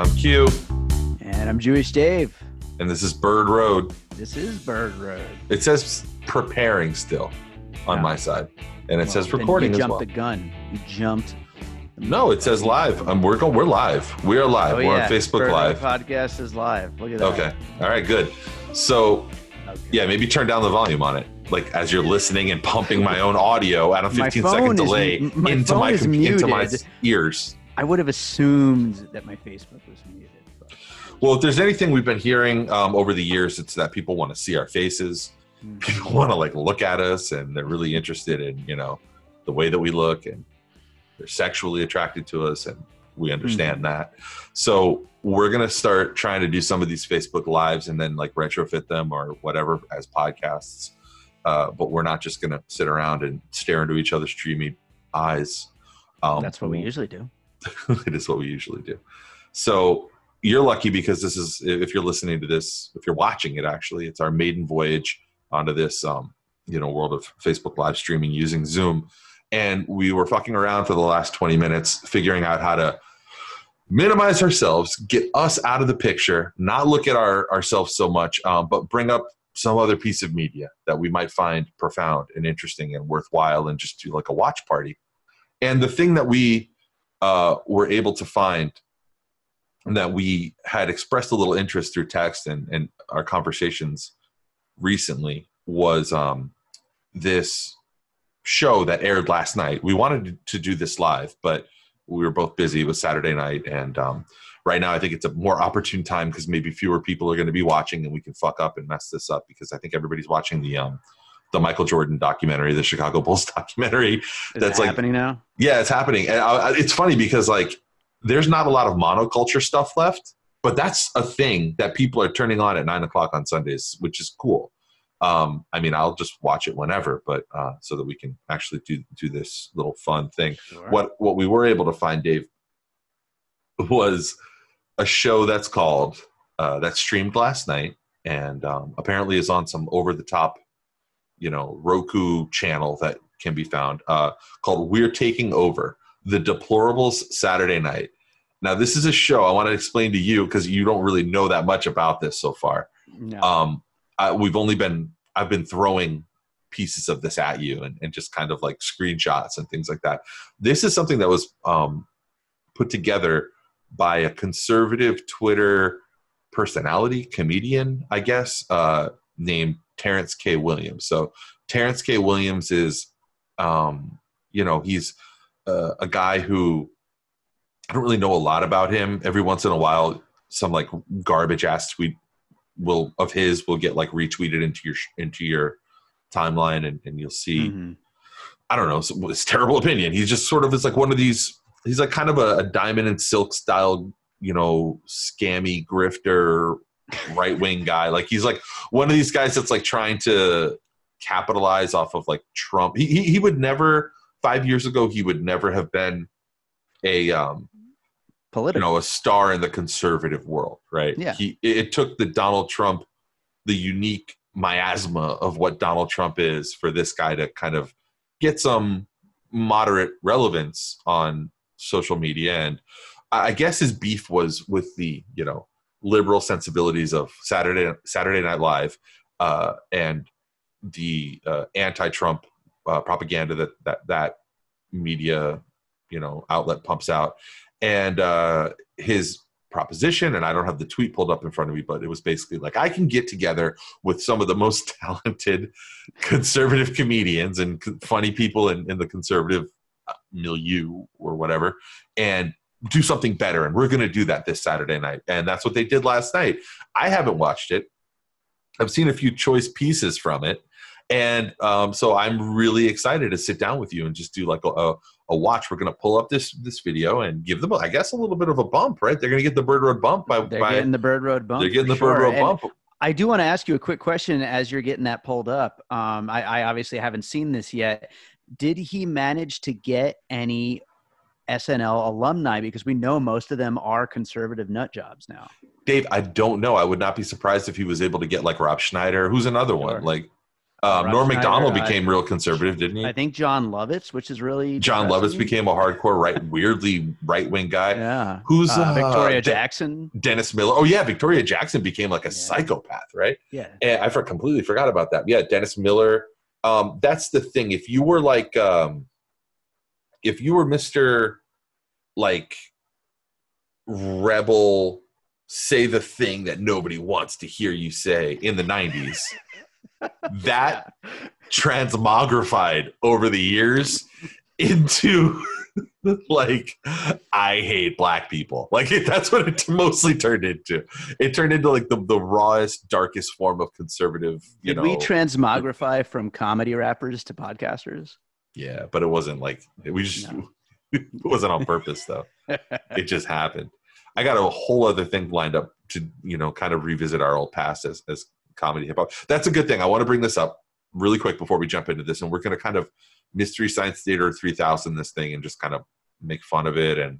I'm Q, And I'm Jewish Dave. and this is Bird Road. This is Bird Road. It says preparing still on Yeah. my side, and it Well, says recording You jumped well. the gun. You jumped. No, it says live. Um, we're going. We're live. We are live. Oh, we're yeah. on Facebook Bird Live. Podcast is live. Look at that. Okay. All right. Good. So Okay. yeah, maybe turn down the volume on it, like as you're listening and pumping my own audio at a My 15 phone second is- delay my into my into my ears. I would have assumed that my Facebook was muted. But Well, if there's anything we've been hearing um, over the years, it's that people want to see our faces. Hmm. People want to like look at us, and they're really interested in you know the way that we look, and they're sexually attracted to us, and we understand Hmm. that. So we're gonna start trying to do some of these Facebook lives, and then like retrofit them or whatever as podcasts. Uh, but we're not just gonna sit around and stare into each other's dreamy eyes. Um, That's what we usually do. it is what we usually do. So you're lucky because this is if you're listening to this, if you're watching it actually, it's our maiden voyage onto this um, you know world of Facebook live streaming using Zoom. And we were fucking around for the last 20 minutes figuring out how to minimize ourselves, get us out of the picture, not look at our ourselves so much, um, but bring up some other piece of media that we might find profound and interesting and worthwhile and just do like a watch party. And the thing that we uh, were able to find that we had expressed a little interest through text and, and our conversations recently was um, this show that aired last night. We wanted to do this live, but we were both busy. It was Saturday night, and um, right now I think it's a more opportune time because maybe fewer people are going to be watching, and we can fuck up and mess this up because I think everybody's watching the um, the Michael Jordan documentary, the Chicago Bulls documentary, Is That's like- happening now? yeah, it's happening. And I, I- it's funny because like there's not a lot of monoculture stuff left, but that's a thing that people are turning on at nine o'clock on Sundays, which is cool. Um, I mean, I'll just watch it whenever, but uh, so that we can actually do do this little fun thing. Sure. What what we were able to find, Dave, was a show that's called uh, that streamed last night, and um, apparently is on some over the top, you know, Roku channel that can be found uh, called "We're Taking Over: The Deplorables Saturday Night." Now, this is a show I want to explain to you because you don't really know that much about this so far No. um I, we've only been i've been throwing pieces of this at you and, and just kind of like screenshots and things like that this is something that was um put together by a conservative twitter personality comedian i guess uh named terrence k. Williams. So terrence k. Williams is um you know he's uh, a guy who i don't really know a lot about him. Every once in a while some like garbage ass tweet will of his will get like retweeted into your into your timeline and, and you'll see Mhm. i don't know it's, it's terrible opinion. He's just sort of is like one of these he's like kind of a, a diamond and silk style you know scammy grifter right wing guy. Like he's like one of these guys that's like trying to capitalize off of like trump. He, he, he would never five years ago he would never have been a um political. you know a star in the conservative world right? Yeah. he it, took the donald trump the unique miasma of what donald trump is for this guy to kind of get some moderate relevance on social media. And I guess his beef was with the you know liberal sensibilities of saturday saturday night live uh, and the uh, anti-trump uh, propaganda that that that media you know outlet pumps out. And uh, his proposition and i don't have the tweet pulled up in front of me but it was basically like i can get together with some of the most talented conservative comedians and funny people in, in the conservative uh, milieu or whatever and do something better and we're going to do that this saturday night. And that's what they did last night. I haven't watched it. I've seen a few choice pieces from it. And um, so i'm really excited to sit down with you and just do like a, a, a watch. We're going to pull up this this video and give them i guess a little bit of a bump right? They're going to get the bird road bump by, They're by getting the Bird Road bump. they're getting the bird road And bump. I do want to ask you a quick question as you're getting that pulled up. Um, I, I obviously haven't seen this yet. Did he manage to get any SNL alumni? Because we know most of them are conservative nut jobs now. Dave, I don't know. I would not be surprised if he was able to get like Rob Schneider, who's another Sure. one. Like, Um, Norm Schneider, Macdonald I- became real conservative, didn't he? I think Jon Lovitz, which is really Jon Lovitz became a hardcore right, weirdly right wing guy. yeah. Who's Uh, uh, Victoria De- Jackson? Dennis Miller. Oh yeah, Victoria Jackson became like a Yeah. psychopath, right? Yeah. And I for, completely forgot about that. Yeah, Dennis Miller. Um, that's the thing. If you were like, um, if you were Mister, like, rebel, say the thing that nobody wants to hear you say in the '90s, that transmogrified over the years into like I hate black people. Like that's what it mostly turned into. It turned into like the, the rawest, darkest form of conservative. You Did know, we transmogrify from comedy rappers to podcasters? yeah, but it wasn't like we just. No. It wasn't on purpose though. It just happened. I got a whole other thing lined up to you know kind of revisit our old past as as comedy hip hop. That's a good thing. I want to bring this up really quick before we jump into this, and we're going to kind of mystery science theater 3000 this thing and just kind of make fun of it. And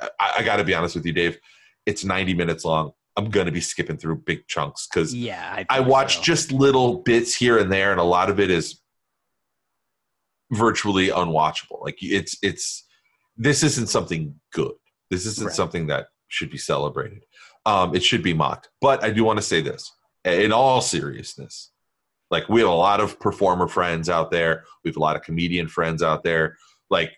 I, I got to be honest with you, Dave. It's 90 minutes long. I'm going to be skipping through big chunks because Yeah. I think watch so. just little bits here and there, and a lot of it is virtually unwatchable. Like it's it's this isn't something good. This isn't Right. something that should be celebrated. Um, it should be mocked. But I do want to say this in all seriousness. Like we have a lot of performer friends out there. We have a lot of comedian friends out there. Like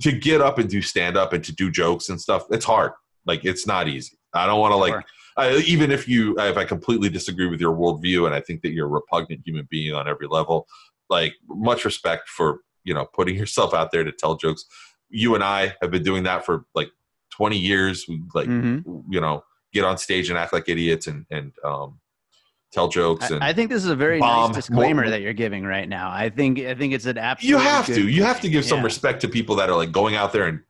to get up and do stand up and to do jokes and stuff, it's hard. Like it's not easy. I don't want to like Sure. I, even if you if I completely disagree with your worldview and I think that you're a repugnant human being on every level, like much respect for you know putting yourself out there to tell jokes. You and I have been doing that for like 20 years. We like Mhm. you know get on stage and act like idiots and and um, tell jokes and I, I think this is a very bomb nice disclaimer that you're giving right now. I think I think it's an absolute. you have to you have to give some yeah. respect to people that are like going out there and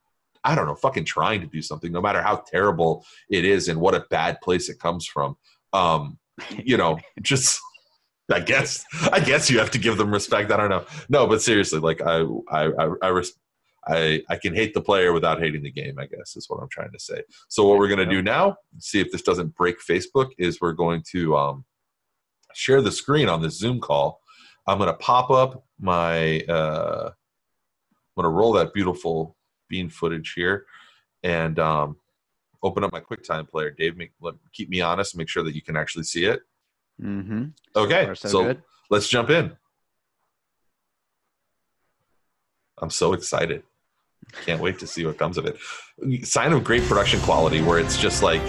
i don't know fucking trying to do something no matter how terrible it is and what a bad place it comes from um you know just i guess i guess you have to give them respect i don't know no but seriously like i i i, I res- I, I can hate the player without hating the game, I guess is what I'm trying to say. So what we're going to do now, see if this doesn't break Facebook, is we're going to um, share the screen on this Zoom call. I'm going to pop up my, uh, I'm going to roll that beautiful bean footage here and um, open up my QuickTime player. Dave, make, let, keep me honest, make sure that you can actually see it. Mm-hmm. Okay, so so let's jump in. I'm so excited. Can't wait to see what comes of it. Sign of great production quality where it's just like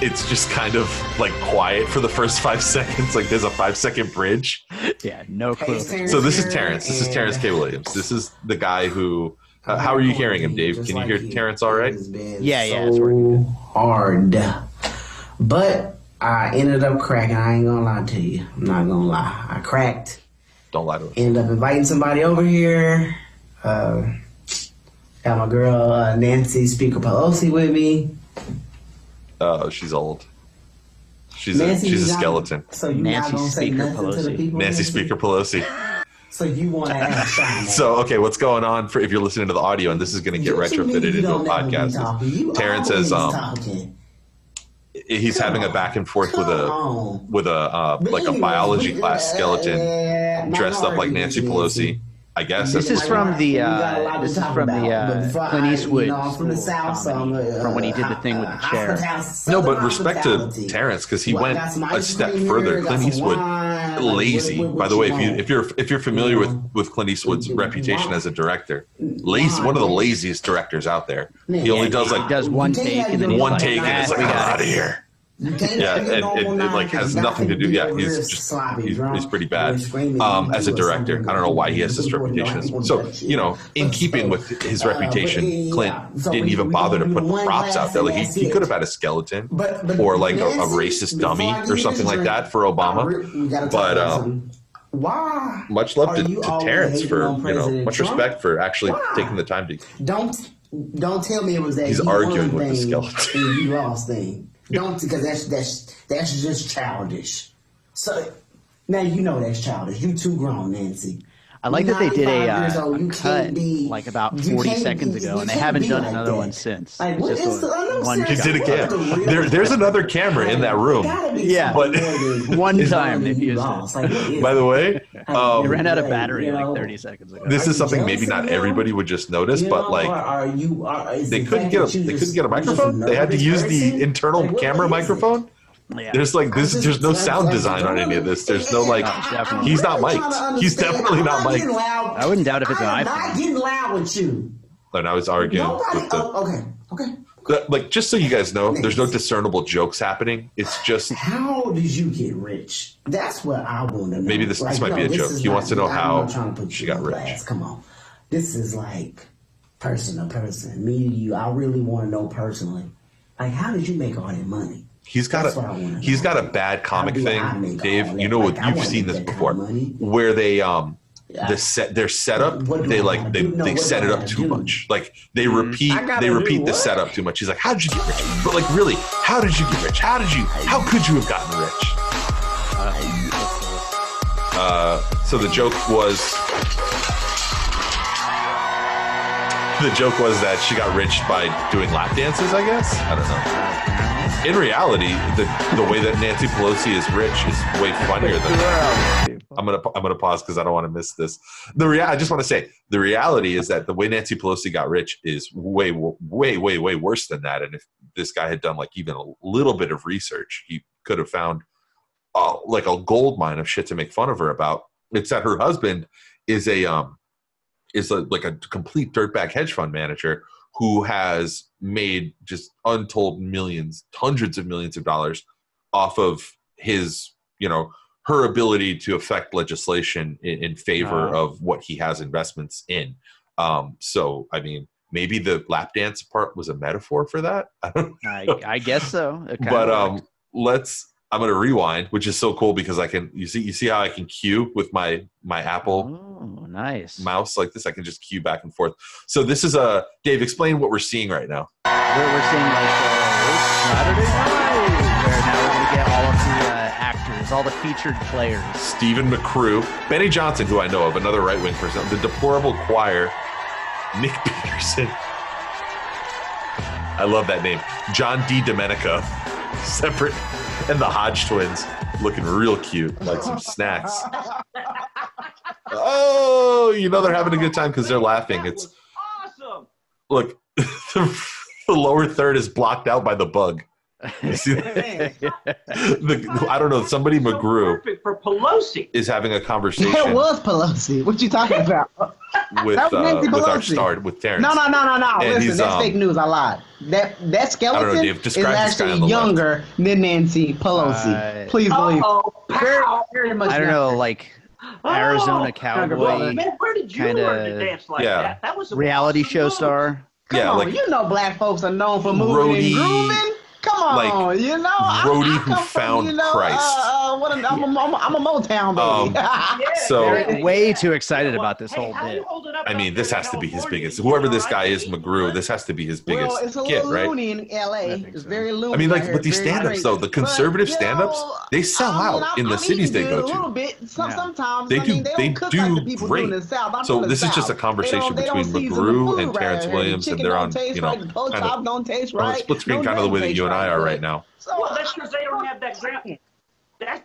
it's just kind of like quiet for the first five seconds. Like there's a five second bridge. Yeah, no clue. So this is Terrence. This is Terrence K. Williams. This is the guy who. Uh, how are you hearing him, Dave? Can you hear Terrence all right? Yeah, yeah, it's working So hard, but I ended up cracking. I ain't gonna lie to you. I'm not gonna lie. I cracked. Don't lie to us. Ended up inviting somebody over here. Uh, got my girl uh, Nancy Speaker Pelosi with me. Oh, she's old. She's a, she's a you not- skeleton. So you Nancy not gonna say Speaker nothing to the Pelosi. people? Nancy Speaker Pelosi. So you want to ask Sean? So okay, what's going on for if you're listening to the audio and this is going to get you retrofitted into a don't never be podcast? talking? Terrence says um, talking. he's Come having a back and forth with a on. with a uh, But like a biology class skeleton uh, dressed up like minority Nancy Nancy. Pelosi. I guess This is from the We got a uh, this is from the uh, Clint I- you Eastwood know, from the South, comedy uh, from when he did the thing with the chair. hospitality- no, but Southern respect to. Terrence because he Well, went a step cream further. Clint Eastwood wine, like, lazy. what- what- By the way, if you if you're if you're familiar with with Clint Eastwood's Why? reputation as a director, lazy Why? one of the laziest directors out there. He Yeah, only does yeah. like He does one take and then one like, take and it's like I'm out of here. Yeah, it, it, it, like has nothing to do. Yeah, he's just he's, he's pretty bad um, as a director. I don't know why he has this reputation. So you know, in keeping with his uh, reputation, Clint didn't even bother to put props out there. Like he, he could have had a skeleton or like a, a racist dummy or something like that for Obama. re- we gotta talk But, um, why Much love to, to Terrence for you know much respect for actually taking the time to. Don't don't tell me it was that He's arguing with the skeleton. you lost thing. Don't because that's that's that's just childish. So now you know that's childish. You too grown, Nancy. I like that they did a, uh, a cut like about 40 seconds ago, and they haven't done like another that. one since. Like, It's what just is the- I one seriously. Did it again. There, there's another camera in that room. Yeah. But- One time they've used it. lost. Like, what is By the way, Like, um, They ran out of battery you like 30 seconds ago. this is something maybe not everybody would just notice, but like or are you, are, is they couldn't get a they couldn't get a microphone. They had to use the internal camera microphone. Yeah. There's like this. Just- There's no sound design on any of this. There's no like. I- I- definitely. He's not really mic'd. He's definitely I'm not getting mic'd. loud. I wouldn't doubt if it's an I am iPhone. not getting loud with you. And I was arguing Nobody. with the Oh, okay. Okay. That- like just so you guys know there's no discernible jokes happening it's just How did you get rich? That's what I want to know. Maybe this- this Like, might be a this joke. He not- wants to know I'm how to put she got rich. blast. Come on, this is like person to person, me to you. I really want to know personally. Like, how did you make all that money? He's got That's what I a wanna he's know. got a bad comic How do I thing dave. you know what Like, I you've seen this before money. where they um Yeah. the set their setup What they like they. No, they set it up too do? much. Like they repeat they repeat the setup too much. He's like how did you get rich? But like really how did you get rich? How did you how could you have gotten rich? Uh so the joke was the joke was that she got rich by doing lap dances i guess? I don't know in reality the the way that nancy pelosi is rich is way funnier than that I'm gonna I'm gonna pause because I don't want to miss this. The rea- I just want to say the reality is that the way Nancy Pelosi got rich is way way way way worse than that. And if this guy had done like even a little bit of research, he could have found uh, like a gold mine of shit to make fun of her about. It's that her husband is a um is a, like a complete dirtbag hedge fund manager who has made just untold millions, hundreds of millions of dollars off of his you know her ability to affect legislation in, in favor Ah. of what he has investments in. Um, so, I mean, maybe the lap dance part was a metaphor for that. I I. I guess so. But um, let's. I'm gonna rewind, which is so cool because I can. You see, you see how I can cue with my my Apple oh, nice. mouse like this. I can just cue back and forth. So this is a Dave. Explain what we're seeing right now. We're, we're seeing like uh, Saturday night, where now we're gonna get all of the uh, actors, all the featured players. Stephen McGrew, Benny Johnson, who I know of, another right wing person, the Deplorable Choir, Nick Peterson. I love that name. John D. Domenico, separate, and the Hodge twins, looking real cute, like some snacks. Oh, you know they're having a good time because they're laughing. It's awesome. look, the, lower third is blocked out by the bug. You see that? The, I don't know. Somebody So McGrew perfect for Pelosi. is having a conversation. That was Pelosi. What you talking about? with That was uh, Nancy with our Pelosi. with Terrence. No, no, no, no, no. And Listen, that's um, fake news. I lied. That that skeleton Dave. is Describe this guy on the actually left. younger than Nancy Pelosi. Uh, Please believe. Oh, Very, pow. very much. I don't know, like Arizona Oh, cowboy, where did you kinda- learn to dance like Yeah. that? That was a reality awesome show move. star. Come yeah, on, like you know black folks are known for moving Roadie- and grooving. Come on, like, you know. I- Roadie I who come from, found you know, Christ. Uh, uh, what a, I'm, a, I'm, a, I'm a Motown baby. Um, Yeah, So- Way too excited You about this Hey, whole how bit. I mean, this has to be his biggest. Whoever this guy is, McGrew. This has to be his biggest well, it's a get, little right? loony in LA. think It's very loony. I mean, like, out but these Very stand-ups, crazy. though, the conservative you stand-ups, know, they sell I mean, out I'm- in the I'm cities they go to. A little bit. Some, Yeah. Sometimes They I do- mean, they, they don't do like the great. the South. So from the this is just a conversation They don't- they between don't season the McGrew and Terrence Williams, and they're on, you know, right, the kind of chop don't taste on a split screen, kind of the way that you and I tastes are right. right now. Well, that's because they don't have that ground.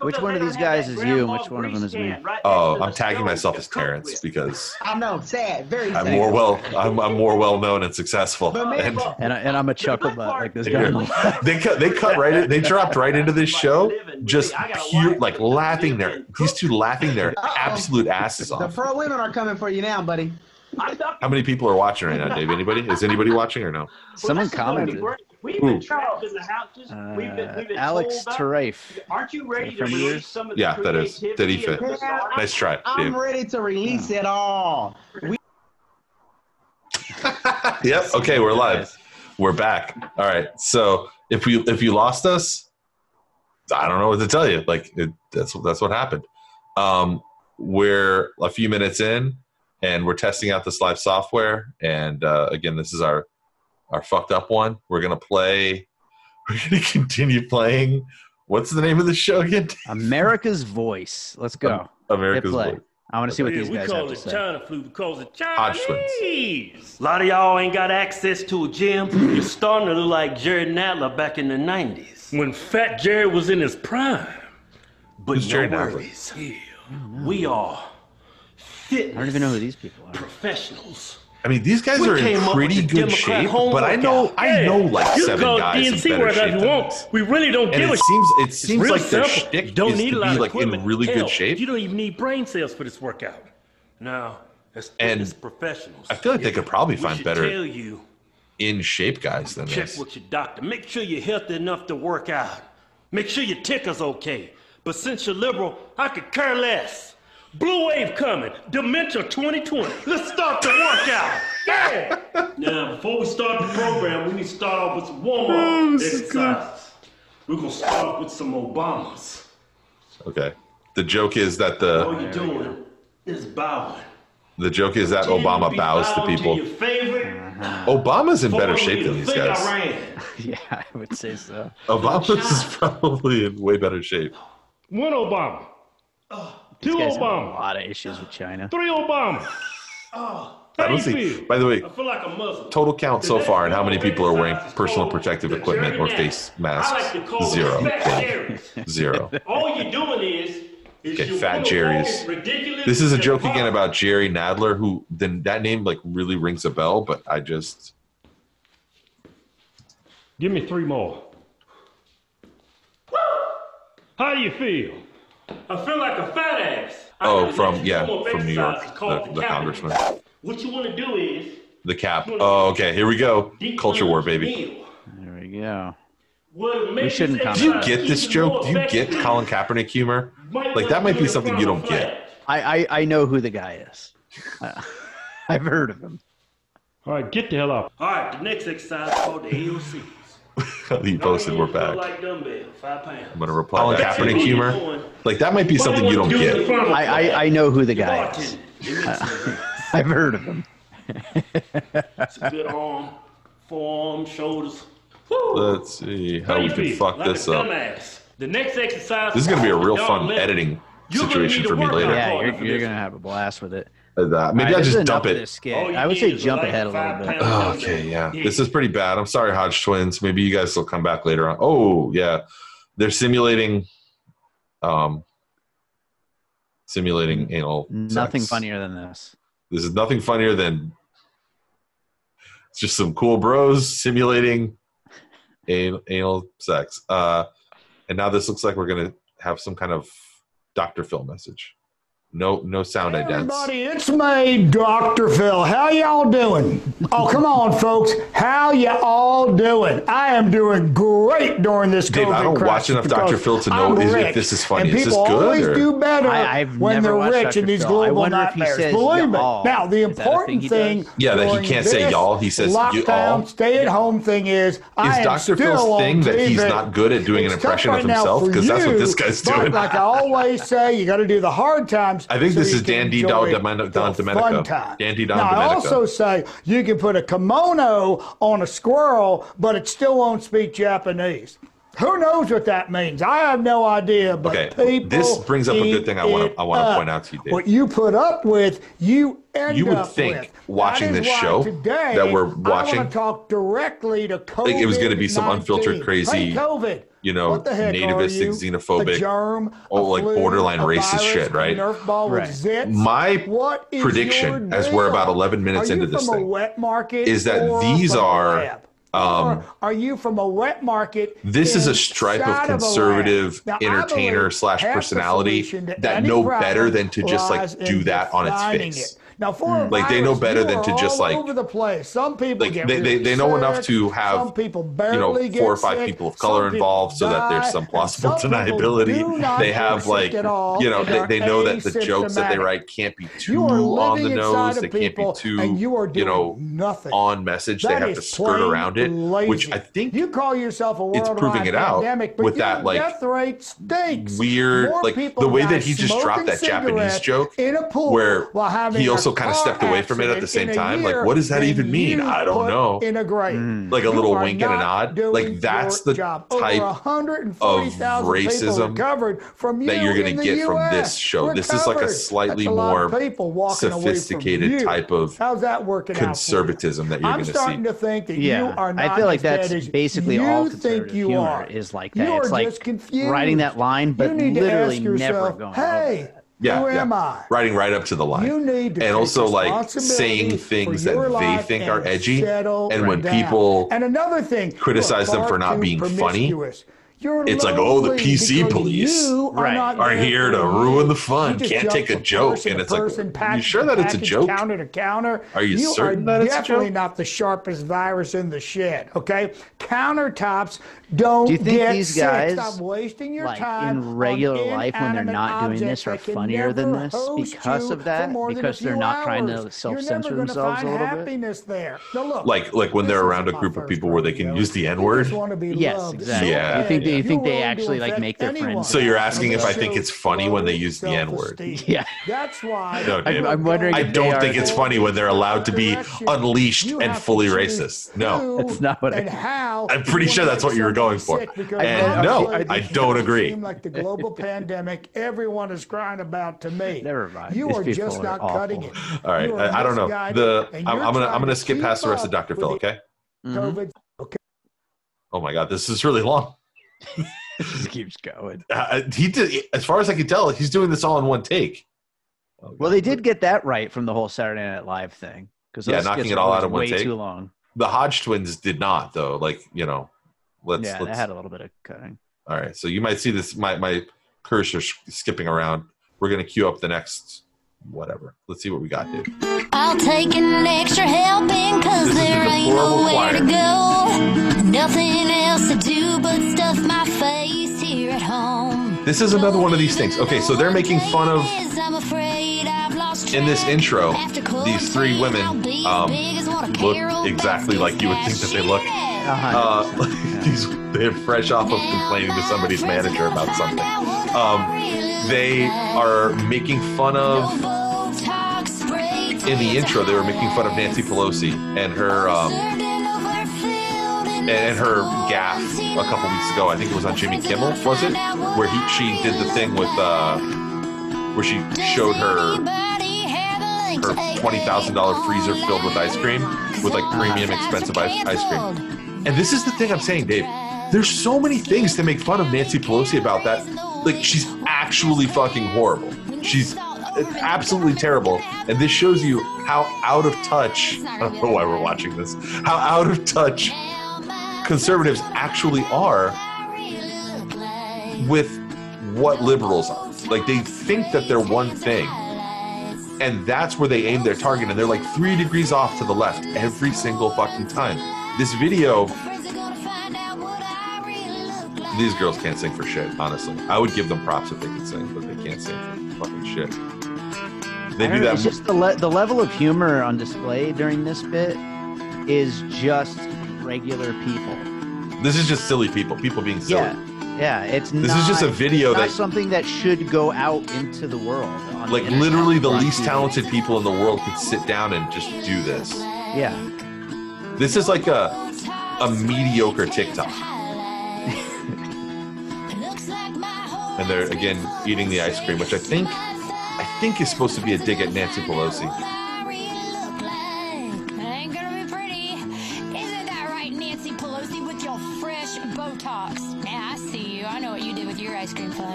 Which one of these guys is you and which one of them is me? right Oh, I'm tagging myself as Terrence with. because I know, sad, very sad. I'm more well. I'm, I'm more well known and successful. But man, And Look, And, I, and I'm a chuckle butt like this guy. they cut. They cut right. In, they dropped right into this show, just I got a pure, like laughing lives their. in These two laughing their Uh-oh. absolute asses off. the pro women are coming for you now, buddy. How many people are watching right now, Dave? Anybody? Is anybody watching or no? Well, Someone this is gonna be commented. Great. We've Ooh. been trapped in the houses. we've been, we've been Alex told up. Tarafe. Aren't you ready Is to that a of release yours? some of the Yeah, that is. creativity he and bizarre- Nice try, I'm Dave. ready to release it all. We Yep. Okay, we're live. We're back. All right. So if you if you lost us, I don't know what to tell you. Like it, that's that's what happened. Um, we're a few minutes in, and we're testing out this live software. And uh, again, this is our our fucked up one. We're gonna play. We're gonna continue playing. What's the name of the show again? America's Voice. Let's go. America's play. Voice. I want to see what Yeah, these we guys call have to it say. China flu because it's Hodge twins. Chinese. A lot of y'all ain't got access to a gym. You're starting to look like Jerry Nadler back in the 90s. When Fat Jerry was in his prime. But Who's no Jerry Nadler? worries. We are fitness I don't even know who these people are. professionals. I mean, these guys We are in pretty good Democrat shape, but I know. I know like seven guys in better shape than want. We really don't And give it a seems it It's seems like their shtick don't need to be like in really good shape. You don't even need brain cells for this workout. No, as And fitness professionals, I feel like they could probably we find better Tell you, in shape guys than check this. Check with your doctor. Make sure you're healthy enough to work out. Make sure your ticker's okay. But since you're liberal, I could care less. Blue wave coming. Dementia 2020. Let's start the workout. Yeah. now, before we start the program, we need to start off with some warm-up oh, exercises. We're gonna start off with some Obamas. Okay. The joke is that the All you're doing is bowing. the joke is that Obama Be bows to bowing people. your favorite uh-huh. Obama's in better shape than these guys. Iran. Yeah, I would say so. Obama's is probably in way better shape. One Obama. Oh. Two Obama. a lot of issues with China. Three Obama. I don't see. By the way, I feel like a Muslim. total count so far and how many people are wearing personal protective equipment or face Nap. I like masks? to Zero. Fat Okay. Jerry's. Zero. All you're doing is, is Okay, you Fat wanna Jerry's. ridiculous This is a joke again about Jerry Nadler, who then that name like really rings a bell, but I just Give me three more. How do you feel? I feel like a fat ass. Oh got from yeah from New York, exercise called the, the congressman, What you want to do is the cap. Oh okay, here we go, culture war, baby. There we go. We shouldn't comment Do you get this joke? Do you get Colin Kaepernick humor? Like that might be something you don't get. I, I, I know who the guy is. Uh, I've heard of him. All right, get the hell up. All right, the next exercise is called the AOCs. he posted we're back. Like dumbbell, five pounds. I'm gonna reply Colin That's Kaepernick humor. Like that might be something you don't get. I, I, I know who the guy is. bartending. It makes it- I've heard of him. It's a good arm, forearm, shoulders. Woo. Let's see how How we can fuck like this a up. dumbass. The next exercise. This is gonna be a real fun editing situation for me later. Yeah, you're, you're gonna have a blast with it. That. Maybe All right, I this just dump it. this skit. All I would say jump like ahead a little bit. Oh, okay, yeah. This is pretty bad. I'm sorry, Hodge twins. Maybe you guys will come back later on. Oh, yeah. They're simulating um simulating anal Nothing sex. funnier than this. This is nothing funnier than it's just some cool bros simulating anal, anal sex. Uh and now this looks like we're gonna have some kind of Dr. Phil message. No no sound idents. Everybody, it's me, Dr. Phil. How y'all doing? Oh, come on, folks. How y'all doing? I am doing great during this Dave, COVID I don't watch enough Dr. Phil to know is- if this is funny. And Is this people always or- do better I- when they're rich Dr. in these Phil. Global if he nightmares. says Believe me. y'all. Now, the Is that a thing important thing. Yeah, that he during can't say this y'all, he says you all. lockdown, stay-at-home thing is, I Is am Dr. Phil's thing that he's not good at doing an impression of himself? because that's what this guy's but doing. Like I always say, you got to do the hard times. I think so this is Dandy Dan D. enjoy Don- Don Domenico. fun times. Dan Don now, I also say you can put a kimono on a squirrel, but it still won't speak Japanese. Who knows what that means? I have no idea. But Okay, people this brings up a good thing I wanna- I wanna point out to you, Dave. What you put up with, you end You would up think, with. watching this show today, that we're I watching, want to talk directly to COVID. think it was gonna be some unfiltered, crazy, Hey, COVID. you know, what the nativistic, you? xenophobic, a germ, oh, a like flu, borderline racist virus, shit, right? A ball Right. with zits. My What is prediction, as we're about 11 minutes Are into this thing, wet market is that these are, lab? Um, are you from a wet market? This is a stripe of inside a lab? conservative Now, entertainer slash personality that know better than to just like do that on its face. it. Now, for a mm. Like, they know better than to just, like- over the place. Some people Like, get they- they- really they know enough to have, some people you barely know, get four or five sick. people of color involved so that there's some plausible some deniability. They have like, you know, they, they know that the jokes that they write can't be too You on the nose. They can't be too, you are you know, nothing. on message. They have to skirt around it, which. I think you call yourself a it's proving it out pandemic, but with that, like, death rate stinks. weird- More like, the way that he just dropped that Japanese joke in a pool where while having he also also kind of stepped away from it at the same accident in time. Like, what does that even mean? I don't know. In a grave. Mm. Like a You little wink and a nod. Like that's the job. type of racism recovered from that you you're going to the get from this show. This is like a slightly a more people walking away from sophisticated you. type of How's that working out for you? conservatism that you're I'm going to starting to think that Yeah, you are not I feel like as bad that's as basically you all think conservative you humor are. is like You that. It's are like just confused. writing that line, but you need to literally never going hey, over that. Yeah, who yeah. am I? Riding right up to the line. You need to and also like saying things that they think are edgy. And when down. people and another thing, criticize them for not being funny. You're it's like, oh, the PC police are Right. are here to ruin the fun. Can't take a joke. And to it's like, person, you package sure to that it's a joke? Counter to counter. Are you you certain are that it's a definitely joke? not the sharpest virus in the shed. Okay, countertops don't Do you think get these guys, Stop wasting your like, time in regular life when they're not doing this are funnier than this because of that? for more than a Because they're few not trying to self-censor You're never gonna themselves a little bit? happiness there. Now look, like like when they're around a group of people where they can use the N word. just wanna be Yes, exactly. Yeah. You think they, you You're think they actually like make their friends? So you're asking if I think it's funny when they use the N word. Yeah. That's why. No, dude. I'm- I'm wondering I don't think it's funny when they're allowed to be unleashed and fully racist. No. who That's not what I. I'm pretty sure that's what you were going for. sick, because And no, honestly, I don't doesn't agree. Seem like the global pandemic everyone is crying about to me. Never mind. You These are just are not awful. cutting it. All right. I, I don't know. The I'm, I'm gonna I'm gonna skip past the rest of Dr. with Phil, the okay? Mhm. COVID. Okay. Oh my god, this is really long. just keeps going. Uh, he did as far as I can tell, he's doing this all in one take. Oh, Well, they did get that right from the whole Saturday Night Live thing. Because Yeah, knocking it all out in one way take. too long. The Hodge twins did not though. Like, you know, let's yeah, let's they had a little bit of cutting. All right, so you might see this. My my cursor sh- skipping around. We're gonna queue up the next whatever. Let's see what we got, dude. I'll take an extra helping cause This is the there ain't deplorable nowhere to choir. go. Nothing else to do but stuff my face here at home. This is another one of these things. Okay, so they're making fun of in this intro. These three women I'll be as um, big as what a look exactly like you would think that they look. Uh, percent, these they're fresh off of complaining to somebody's manager about something. Um, they are making fun of in the intro. They were making fun of Nancy Pelosi and her um, and her gaffe a couple weeks ago. I think it was on Jimmy Kimmel, was it? Where he she did the thing with uh, where she showed her her twenty thousand dollar freezer filled with ice cream with like premium expensive ice, ice cream. And this is the thing I'm saying, Dave. There's so many things to make fun of Nancy Pelosi about that. Like she's actually fucking horrible. She's absolutely terrible. And this shows you how out of touch. I don't know why we're watching this. How out of touch conservatives actually are with what liberals are. Like they think that they're one thing. And that's where they aim their target. And they're like three degrees off to the left every single fucking time. This video, these girls can't sing for shit, honestly. I would give them props if they could sing, but they can't sing for fucking shit. They do that. It's just the le- the level of humor on display during this bit is just regular people. This is just silly people, people being silly. Yeah, yeah. It's This not, is just a video that, something that should go out into the world. the like, internet, literally the least TV. talented people in the world could sit down and just do this. Yeah, This is like a a mediocre TikTok. And they're again eating the ice cream, which I think I think is supposed to be a dig at Nancy Pelosi.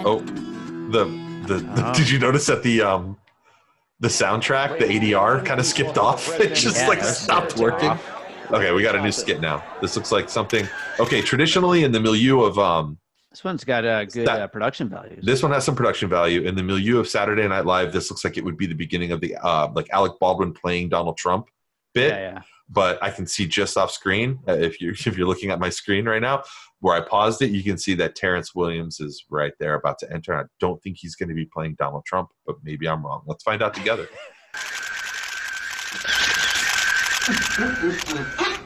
Oh, the the, the- Oh. did you notice that the um the soundtrack, the ADR, kind of skipped off? It just Yeah, like stopped working. Okay, we got a new skit now. This looks like something. Okay, traditionally in the milieu of um this one's got uh, good That- uh, production value. This one has some production value. In the milieu of Saturday Night Live, this looks like it would be the beginning of the uh, like Alec Baldwin playing Donald Trump bit. yeah, yeah. But I can see just off screen uh, if you if you're looking at my screen right now, where I paused it, you can see that Terrence Williams is right there about to enter. I don't think he's going to be playing Donald Trump, but maybe I'm wrong. Let's find out together.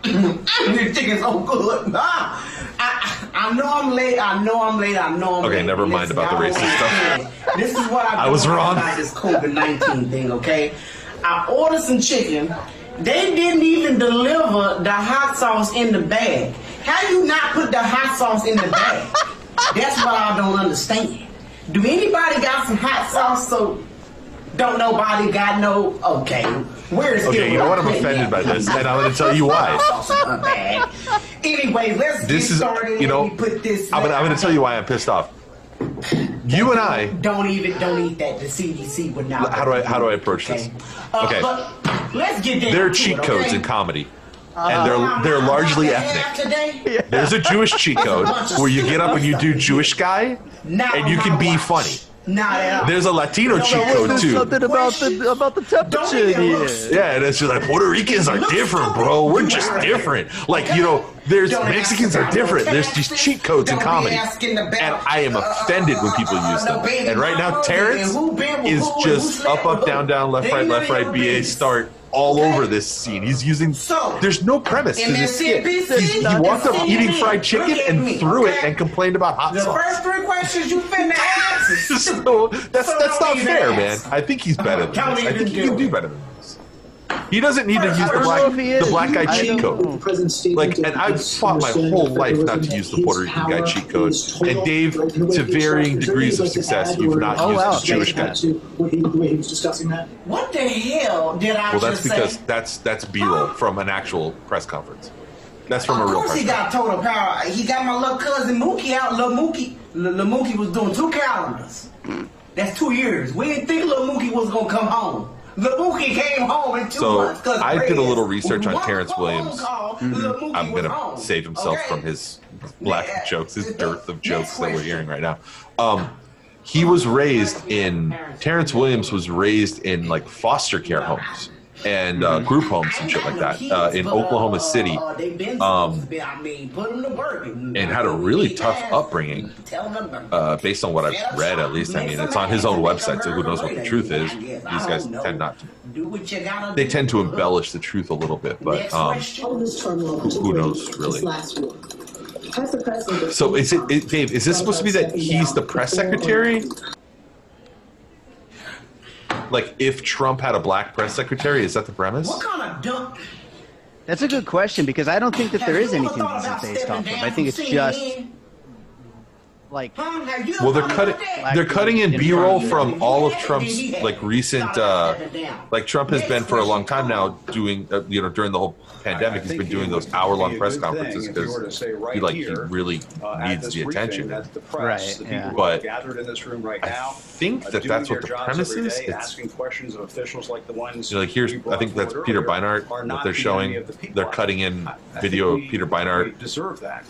This chicken's so good. Ah, I, I know I'm late. I know I'm late. I know I'm Okay, late. never mind about the racist stuff. This is what I, I was wrong. About this COVID nineteen thing, okay? I ordered some chicken. They didn't even deliver the hot sauce in the bag. How you not put the hot sauce in the bag? That's what I don't understand. Do anybody got some hot sauce? So don't nobody got no. Okay, where's it? Okay, you know what? I'm offended by this, and I'm going to tell you why. Anyway, let's This get is, started. you know, put this. I'm going I'm to tell you why I'm pissed off. You and I, Don't even don't eat that. The CDC would not. how do I how do I approach this? Uh, Okay, but let's get down there are cheat codes okay? in comedy, Uh, and they're they're largely ethnic. Today, There's a Jewish cheat code where you get up and you do Jewish guy, and you can be funny. Not at all. There's a Latino cheat code There's too. something about the about the temperature even here. look Yeah, and it's just like Puerto Ricans are different, bro. We're just different. Like you know, there's Mexicans are different. There's these cheat codes in comedy, and I am offended when people use them. And right now, Terrence is just up, up, down, down, left, right, left, right, BA, start all over this scene. He's using. so There's no premise to this skit. He walked up eating fried chicken and threw it and complained about hot The sauce. first three questions you finna ask. is- So that's So that's don't fair, man. I think he's better than Don't this. I think he can do better than this. He doesn't need to use the black know if he is. the black guy cheat code. Like, and I've fought my whole life not to use the Puerto Rican guy cheat code. And Dave, to varying degrees of success, you've not Oh, used wow. the Jewish guy. What the hell did I Well, that's just because say? that's that's B-roll from an actual press conference. That's from a of real course press he got total power. He got my little cousin Mookie out. Little Mookie, Little Mookie was doing two calendars. Hmm. That's two years. We didn't think Little Mookie was gonna come home. Little Mookie came home in two So, months. I did a little research on Terrence Williams. call, Mm-hmm. I'm gonna save himself Okay? from his black Yeah. jokes, his dearth of jokes that we're hearing right now. Um, he was raised in Terrence Williams was raised in like foster care homes and uh, group homes and shit like that uh, in Oklahoma City, um, and had a really tough upbringing. Uh, based on what I've read, at least, I mean, it's on his own website, so who knows what the truth is? These guys tend not to. They tend to embellish the truth a little bit, but um, who knows, really? So is it, it, Dave? Is this supposed to be that he's the press secretary? Like, if Trump had a black press secretary, is that the premise? What kind of dump? That's a good question because I don't think that there is anything thought this is about based off of. I think it's from just CNN? Like Huh? Have you Well, they're cutting they're cutting in In B-roll from all of Trump's like recent uh like Trump has been for a long time now doing uh, you know during the whole pandemic he's been doing those hour-long press conferences because he like he really needs the attention. That the press, Right, yeah. But gathered in this room right I now, think uh, that that's what the jobs premise is. asking questions of officials like the ones You know, like here's I think that's Peter Beinart are that they're showing. enemy of the people. They're cutting in I- I video of Peter Beinart. deserve that.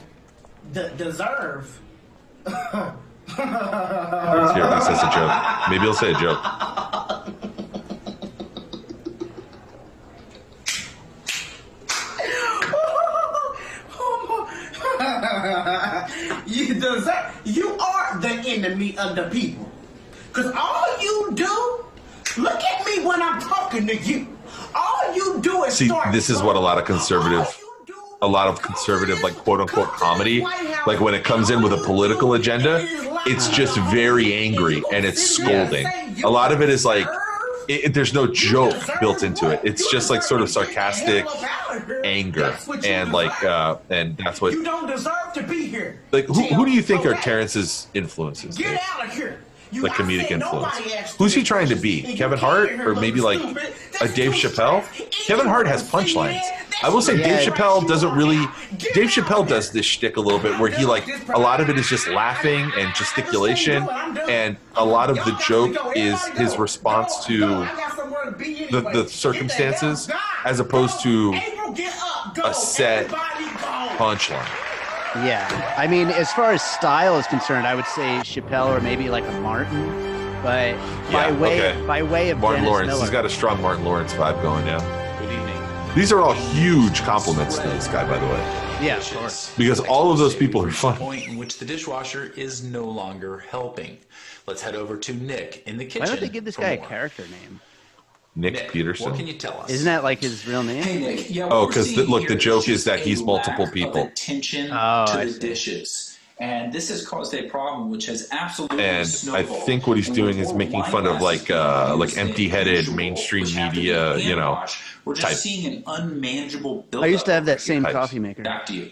D- deserve. Here, he says a joke. Maybe he'll say a joke. you deserve. You are the enemy of the people. Cause all you do, look at me when I'm talking to you. All you do is See, start this is what a lot of conservative, a lot of conservative, like quote unquote comedy, like when it comes in with a political agenda, it's just very angry and it's scolding. A lot of it is like, it, there's no joke built into it. It's just like sort of sarcastic anger and like, uh, and that's what, You don't deserve to be here. like, who, who do you think are Terrence's influences? Get out of here. Like comedic influence. Who's he trying to be? Kevin Hart or maybe like a Dave Chappelle? Kevin Hart has punchlines. I will say Dave Chappelle doesn't really. Dave Chappelle does this shtick a little bit where he like a lot of it is just laughing and gesticulation, and a lot of the joke is his response to the, the circumstances as opposed to a set punchline. Yeah, I mean, as far as style is concerned, I would say Chappelle or maybe like a Martin, but by Yeah, way okay. by way of Martin Dennis Lawrence, Miller. he's got a strong Martin Lawrence vibe going now. Good evening. These are all huge compliments to this guy, by the way, yeah, of course. because all of those people are fun. Point in which the dishwasher is no longer helping. Let's head over to Nick in the kitchen. Why don't they give this for guy a character name? Nick, Nick, Peterson. What can you tell us? Isn't that like his real name? Hey Nick, yeah. Oh, what 'cause we're the- seeing look, the joke is is that he's multiple people. Attention Oh, to I the see. dishes. And this has caused a problem which has absolutely and I think what he's And doing is making fun of like uh like empty-headed usual, mainstream which have to be media, you know, hand-washed, We're just type. seeing an unmanageable building. I used to have that same Types. coffee maker. Back to you.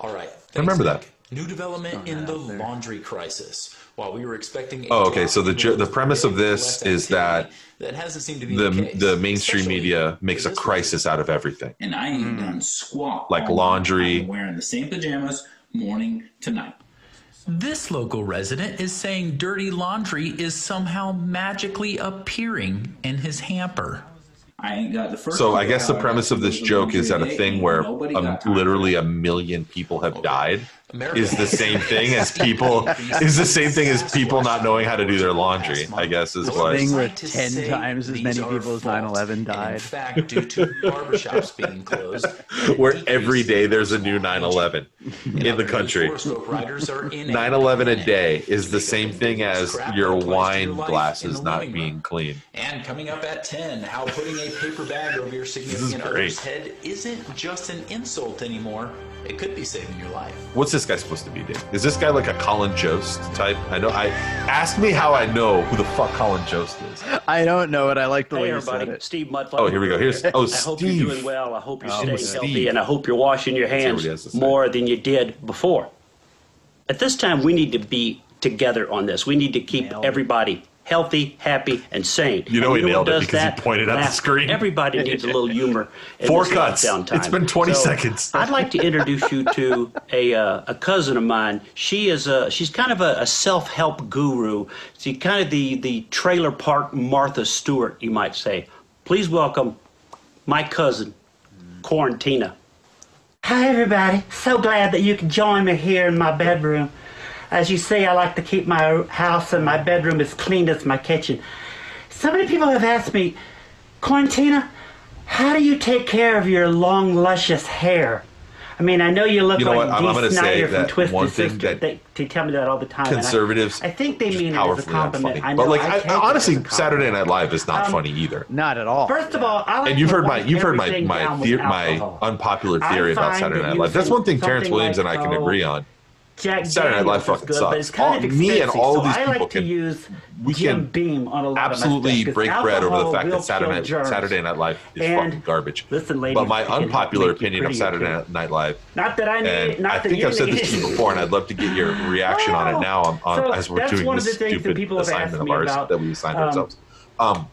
All right. I remember Thanks, that. Nick. New development in the laundry crisis. While we were expecting. a Oh, okay. So the ju- the premise of this is that that hasn't seemed to be the the, case, the mainstream especially media makes a this crisis out of everything. and I ain't done squat. Like laundry. I'm wearing the same pajamas morning to night. This local resident is saying dirty laundry is somehow magically appearing in his hamper. I ain't got the first. So I guess the premise of this joke is that a thing where and nobody got time literally a million people have died America is the same thing as people is the same thing as people not knowing how to do their laundry. I guess is what. Thing where Scientists 10 times as many people as 9/11 died. In fact, due to barbershops being closed, Where every day there's a new 9/11 in the country. 9/11 a day is the same thing as your wine glasses not being clean. And coming up at 10, how putting a paper bag over your significant other's head isn't just an insult anymore. It could be saving your life. What's this guy supposed to be, Dave? Is this guy like a Colin Jost type? I know. I ask me how I know who the fuck Colin Jost is. I don't know it. I like the Hey, way you everybody. said it. Steve Mudflap. Oh, here we go. Here's oh I hope Steve. you're doing well. I hope you're Oh, staying Steve. healthy, and I hope you're washing your hands he has to say. more than you did before. At this time, we need to be together on this. We need to keep Nailed everybody healthy, happy, and sane. You know And he nailed it does because he pointed at the screen. Everybody needs a little humor. Four cuts. lockdown time. It's been 20 seconds. I'd like to introduce you to a uh, a cousin of mine. She is a she's kind of a, a self help guru. She's kind of the the trailer park Martha Stewart, you might say. Please welcome my cousin, Quarantina. Hi, everybody. So glad that you can join me here in my bedroom. As you see, I like to keep my house and my bedroom as clean as my kitchen. So many people have asked me, Quarantina, how do you take care of your long, luscious hair? I mean, I know you look You know like what? I'm- Dee I'm gonna say Snider from Twisted one thing Sister. that They, they tell me that all the time. and I- Conservatives, I, think they mean it as a compliment. unfunny. I know, but like, I I, take it as honestly, a compliment. Saturday Night Live is not Um, funny either. Not at all. First of all, I like And you've heard my you've heard my my down with theor- my unpopular theory about Saturday Night Live. That's one thing Terrence something Williams and I can oh, agree on. Jack Saturday Night Live fucking good, but it's sucks. kind All- of me and all so these I people like can- to use we Jim can Beam on a lot of my Absolutely break bread over the fact that Saturday Night. Saturday Night Live is And fucking garbage. listen, ladies, but my it can help unpopular opinion of Saturday too. Night Live, Not that I need it, not I think I've said this to you before, and I'd love to get your reaction on it now on, on, So as we're doing this the stupid people assignment of ours about, that we assigned um, ourselves. Um,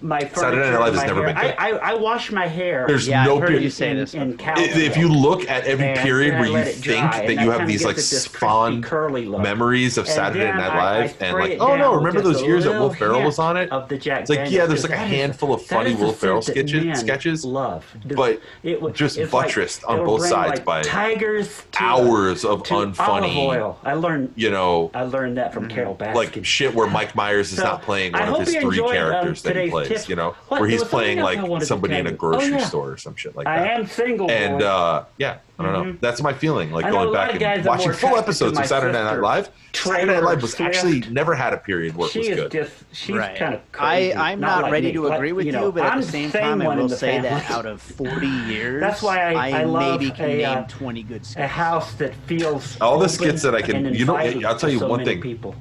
My Saturday Night Live has never hair. been good. I, I, I wash my hair. There's Yeah, no period. you say in, this in cowbell. if you look at every And period where you think dry, that you have these like it this crispy, fond curly look. memories of And Saturday Night I- I Live and like, oh no, remember those years that Will Ferrell was on it? Of the Jack It's like, yeah, there's like a 'cause that is- handful of funny Will Ferrell sketches, sketches, Love, but it was- just buttressed on both sides by tigers hours of unfunny. I learned. you know, I learned that from mm-hmm. Carole Baskin. like shit where Mike Myers is not playing one of his three characters that he plays, tip. you know, What- where he's playing like somebody in a grocery Oh, yeah. store or some shit like that. I am single. And uh, yeah, I don't know. Mhm. That's my feeling. Like I know a going back and watching full episodes of Saturday Night Live. Saturday Night Live was Swift. actually never had a period where it she was is good. just she's Right. kind of I, crazy. I'm not, like ready me, to but, agree with you, know, but at I'm the same same time, I will in the say that out of 40 years, That's why I- I love maybe can a, name uh, 20 good a house that feels All the open skits that I can- you know, I'll tell you so one thing. People.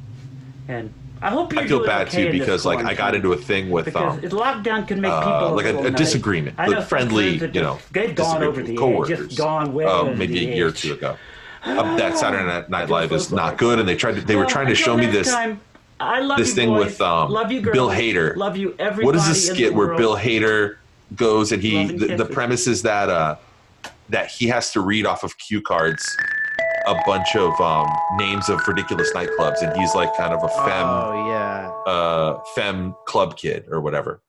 And I hope you're I feel doing bad okay too because like I got into a thing with because um, lockdown can make uh, people like a- a disagreement, I like know friendly, you know, they've gone over with the edge, coworkers. just gone way uh, over maybe the a year or two ago. Uh, that Saturday Night, Night Live is not good, and they tried to. They were trying to show me this. time, I love this you thing boys. with um, love you girls. Bill Hader. Love you everybody What is this in skit the where. Bill Hader goes and he the, the premise is that uh that he has to read off of cue cards a bunch of um names of ridiculous nightclubs and he's like kind of a fem, Oh, yeah. uh femme club kid or whatever.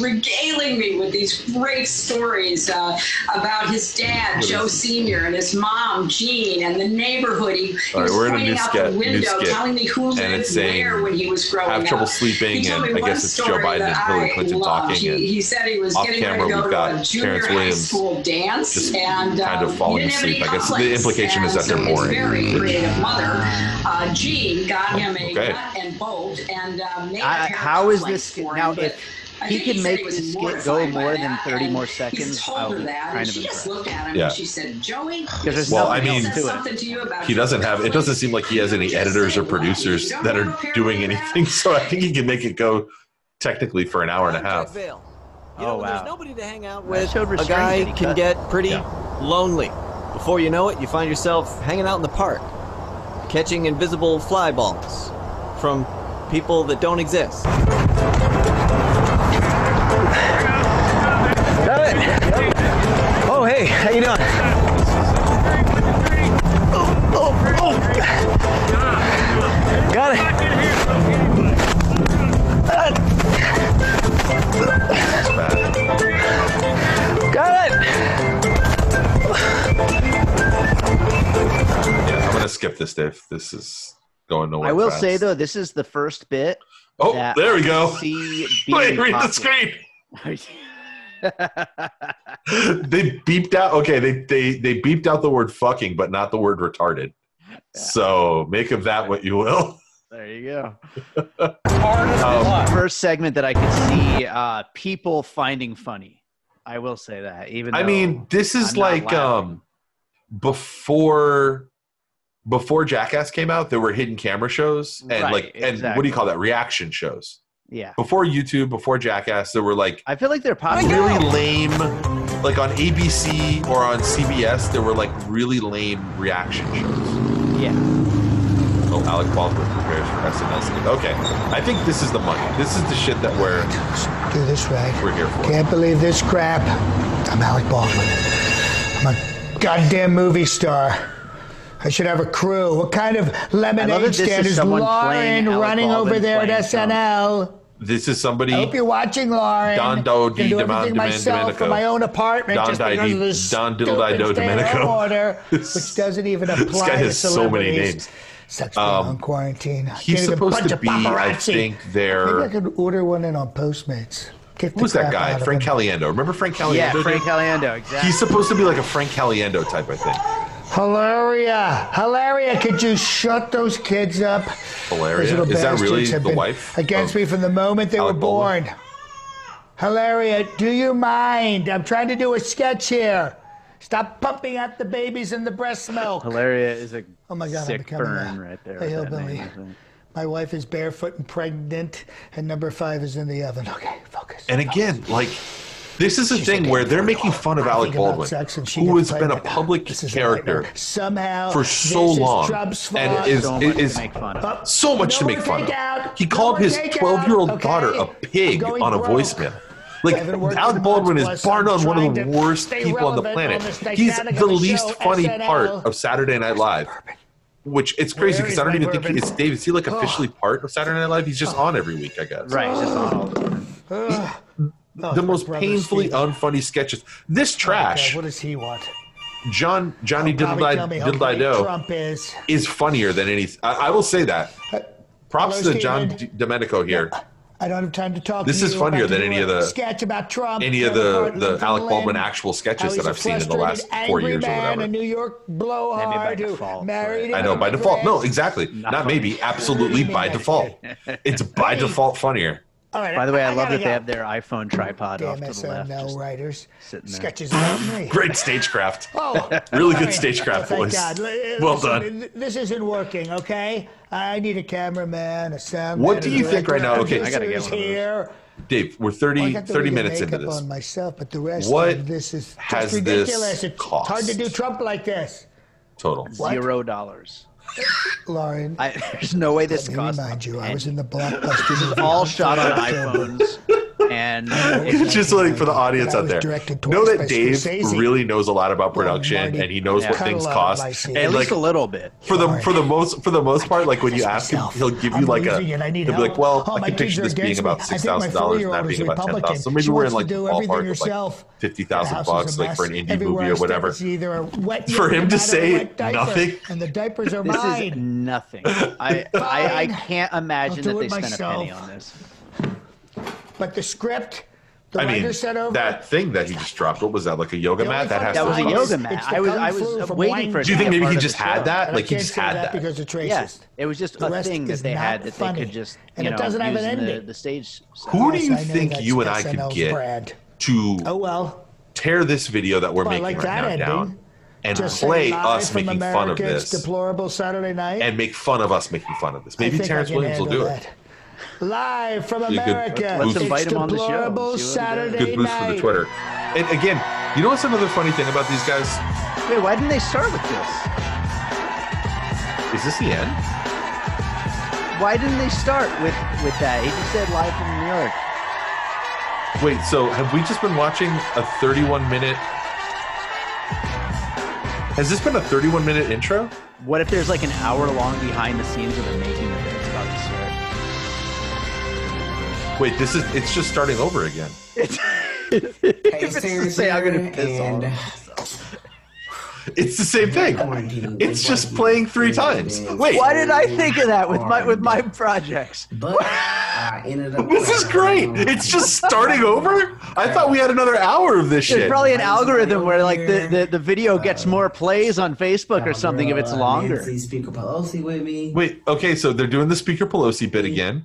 regaling me with these great stories uh, about his dad, Joe Senior, and his mom, Jean, and the neighborhood. He, he All right, was we're in a pointing out skit- the window, skit, telling me who and lived saying, where when he was growing have trouble up. sleeping He told and I guess it's Joe Biden and Hillary Clinton loved. talking He, he said he was getting camera ready to go to a junior Terrence high Williams school dance, just and kind of um, falling he didn't have asleep. I guess the implication is that they're so his boring. Very creative mother, uh, Jean, got him a Okay. nut and bolt and uh, made a I, pair how of is cufflinks this for now? him, but If he can said make he was the skit go more than 30 more seconds. I'll her be kind of she impressed. looked at him Yeah. and she said, "Joey, there's Well, somebody I else mean- said something to you about He doesn't have. It doesn't seem like he has any editors or producers that are doing anything. So I think he can make it go technically for an hour and a half. You Oh, know, when wow. there's nobody to hang out with, a guy can cut. get pretty Yeah. lonely. Before you know it, you find yourself hanging out in the park, catching invisible fly balls from people that don't exist. Got it. Oh, hey, how you doing? Oh, oh, oh. Got it. Got it. Gonna skip this, Dave. This is going nowhere. I will fast. say though, this is the first bit. Oh, that there we go. See Wait, read the screen. they beeped out. Okay, they they they beeped out the word fucking, but not the word retarded. So make of that what you will. There you go. Um, First segment that I could see uh, people finding funny. I will say that. Even I mean, this is I'm like um before before Jackass came out, there were hidden camera shows and Right, like and what do you call that? Reaction shows. yeah. Before YouTube, before Jackass, there were like I feel like they're popular. really lame like on ABC or on CBS, there were like really lame reaction shows. Yeah. Oh, Alec Baldwin prepares for SNL skit. Okay, I think this is the money. This is the shit that we're Do this right. we're here for. Can't believe this crap. I'm Alec Baldwin. I'm a goddamn movie star. I should have a crew. What kind of I love lemonade stand is is Lauren playing Alec running over there at playing Trump. SNL? This is somebody. I hope you're watching, Lauren. Don Do Can Di do Deman- myself Domenico. from my own apartment Don just Di because Di- of this Don Diddle Di Do Domenico. order, which doesn't even apply This guy to has so many names. Sucks being Um, on quarantine. I He's can't even supposed punch to a be, I paparazzi. think, Maybe I their. could order one in on Postmates. Kick the Who's that guy? Frank him. Caliendo. Remember Frank Caliendo? Yeah. Frank Caliendo. Exactly. He's supposed to be like a Frank Caliendo type, I think. Hilaria, Hilaria, could you shut those kids up? Those Hilaria. little Is that really have the been wife? Against of- me from the moment they Alec were Baldwin? born. Hilaria, do you mind? I'm trying to do a sketch here. Stop pumping out the babies in the breast milk. Hilaria is a Oh my God, I'm sick becoming burn a- right there. a hillbilly. it? My wife is barefoot and pregnant, and number five is in the oven. Okay, focus. And again, like, this is a She's thing where they're making fun of Alec Baldwin, sex and she who has been a public This is a character. Somehow for so long and is So much is to make fun of. So much to make fun of. He called his 12 year old daughter a pig on a voicemail. Like Alec Baldwin is bar none one of the worst people on the planet. on He's the least show, funny SNL. part of Saturday Night Live. Which it's crazy because I don't even think it's Dave. Is he like officially part of Saturday Night Live? He's just on every week, I guess. Right. It's just on all the time. Oh, The most painfully Steve. unfunny sketches. This oh, trash, Okay, what does he want? John Johnny oh, Diddle Probably tell me Diddle Trump is. is funnier than any. I, I will say that. Uh, Props Hello, to John D- Domenico here. I don't have time to talk. This to is you funnier than any of the- sketch about Trump. Any of the Hartman the Alec Baldwin actual sketches that I've seen in the last four angry years or whatever. A New York blowhard Maybe by who default, married. but- I know by default. No, immigrant. exactly. Not maybe. Absolutely by default. It's by default funnier. All right, By the way, I, love gotta that they have their iPhone oh, tripod Damn off to the left. SNL just writers. sitting there. Sketches about me. Great stagecraft. Oh, Really good Lauren, stagecraft, oh, thank boys. God. Well listen, done. This isn't working, okay? I need a cameraman, a sound. What do you think right now? Okay. I gotta get one of those. here. Dave, we're Well, I 30, got the 30 really minutes into makeup this. on myself, but the rest What of this is has just this ridiculous. It's cost? hard to do Trump like this. Total. What? Zero dollars. Lauren, I, there's no way this let me remind you, I was in the blockbuster movie. all shot on iPhones, and Just like for the audience But out there, directed know that Dave Scorsese. really knows a lot about production Marty, and he knows what things cost. I at And least like a little bit. for the for the most for the most part, like when you Fix ask him, he'll give you I'm like a losing it. I need he'll be like, well, Oh, I can picture kids this being against about me. I six dollars, four-year-old not being about ten Republican. thousand. So maybe we're in like the do everything ballpark of like herself. fifty The thousand house is a bucks, like for an mess. indie movie or whatever. either wet For him to say nothing? and the diapers are This is mine. nothing. I, I I can't imagine that they spent a penny on this. But the script, The I mean, said over. that thing that he just dropped. What was that? Like a yoga mat? That has fun That was a be- It's- yoga mat. it's I was I was waiting for. it Do you think maybe he just had that? Like he just had that that. because it's racist. Yeah, it was just The a thing that is they had that funny. they could just And you it know doesn't have an in the, ending. the stage. Who do you think you and I could get to Oh well. tear this video that we're making right now down and Just play us from making fun of this deplorable Saturday night. and make fun of us making fun of this? Maybe Terrence Williams will handle do it. That. Live from Be a good- America. Let's it's invite him on the show, deplorable see what he does. Saturday Good boost for the Twitter. And again, you know what's another funny thing about these guys? Wait, why didn't they start with this? Is this the end? Why didn't they start with with that? He just said live from New York. Wait, so have we just been watching a 31 minute? Has this been a 31 minute intro? What if there's like an hour long behind the scenes of the making Wait, this is it's just starting over again. It's, Hey, if it's it's to Terrence I'm gonna piss and off. It's the same thing. It's just playing three times. Wait, Why did I think of that with my with my projects? But I ended up. this is great. It's just starting over. I thought we had another hour of this There's shit. probably an algorithm where like the, the, the video gets uh, more plays on Facebook or something if it's longer. Speaker Pelosi with me. Wait, okay, so they're doing the Speaker Pelosi bit again.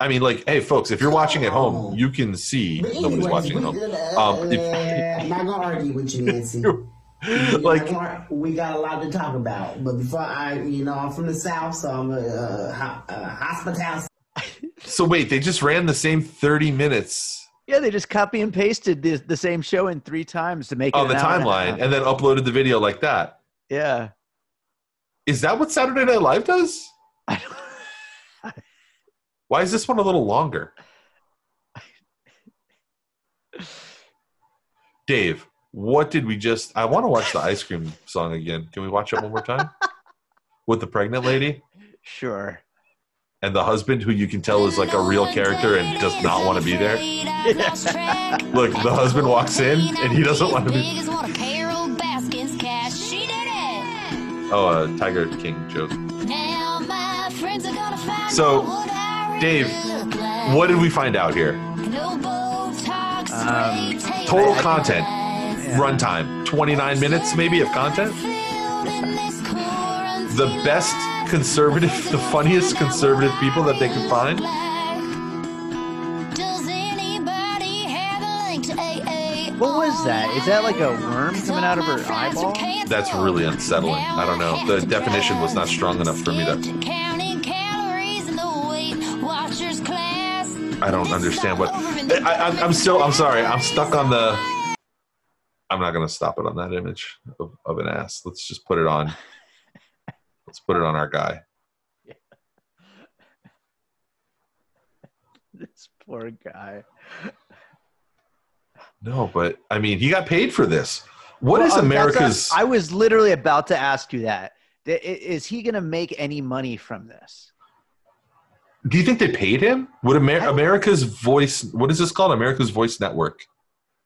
Please. I mean, like, hey, folks, if you're watching at home, you can see But nobody's anyways, watching at home. Um, if, I'm not gonna argue with you, Nancy. like, we got a lot to talk about. But before I, you know, I'm from the south, so I'm a uh, ho- uh, hospitality. so wait, they just ran the same 30 minutes Yeah, they just copy and pasted the, the same show in three times to make it on the an hour and a timeline half. and then uploaded the video like that. Yeah. Is that what Saturday Night Live does? Why is this one a little longer? Dave, what did we just? I want to watch the ice cream song again. Can we watch it one more time? With the pregnant lady Sure. and the husband, who you can tell is like a real character and does not want to be there. Look, the husband walks in and he doesn't want to be. Biggest one of Carole Baskin's cash. She did it. Oh, a Tiger King joke. Now my friends are gonna find So, Dave, what did we find out here? Um, Total black content, eyes. runtime, 29 minutes maybe of content. Filled in this quarantine The best conservative, the funniest conservative people that they could find. Does anybody have a link to AA? What was that? Is that like a worm coming out of her eyeball? That's really unsettling. I don't know. The definition was not strong enough for me to. I don't understand what. I, I'm still. I'm sorry. I'm stuck on the. I'm not going to stop it on that image of, of an ass. Let's just put it on. Let's put it on our guy. This poor guy. No, but I mean, he got paid for this. What Well, is uh, America's? I was literally about to ask you that. Is he going to make any money from this? Do you think they paid him? Would Amer- America's Voice? What is this called? America's Voice Network.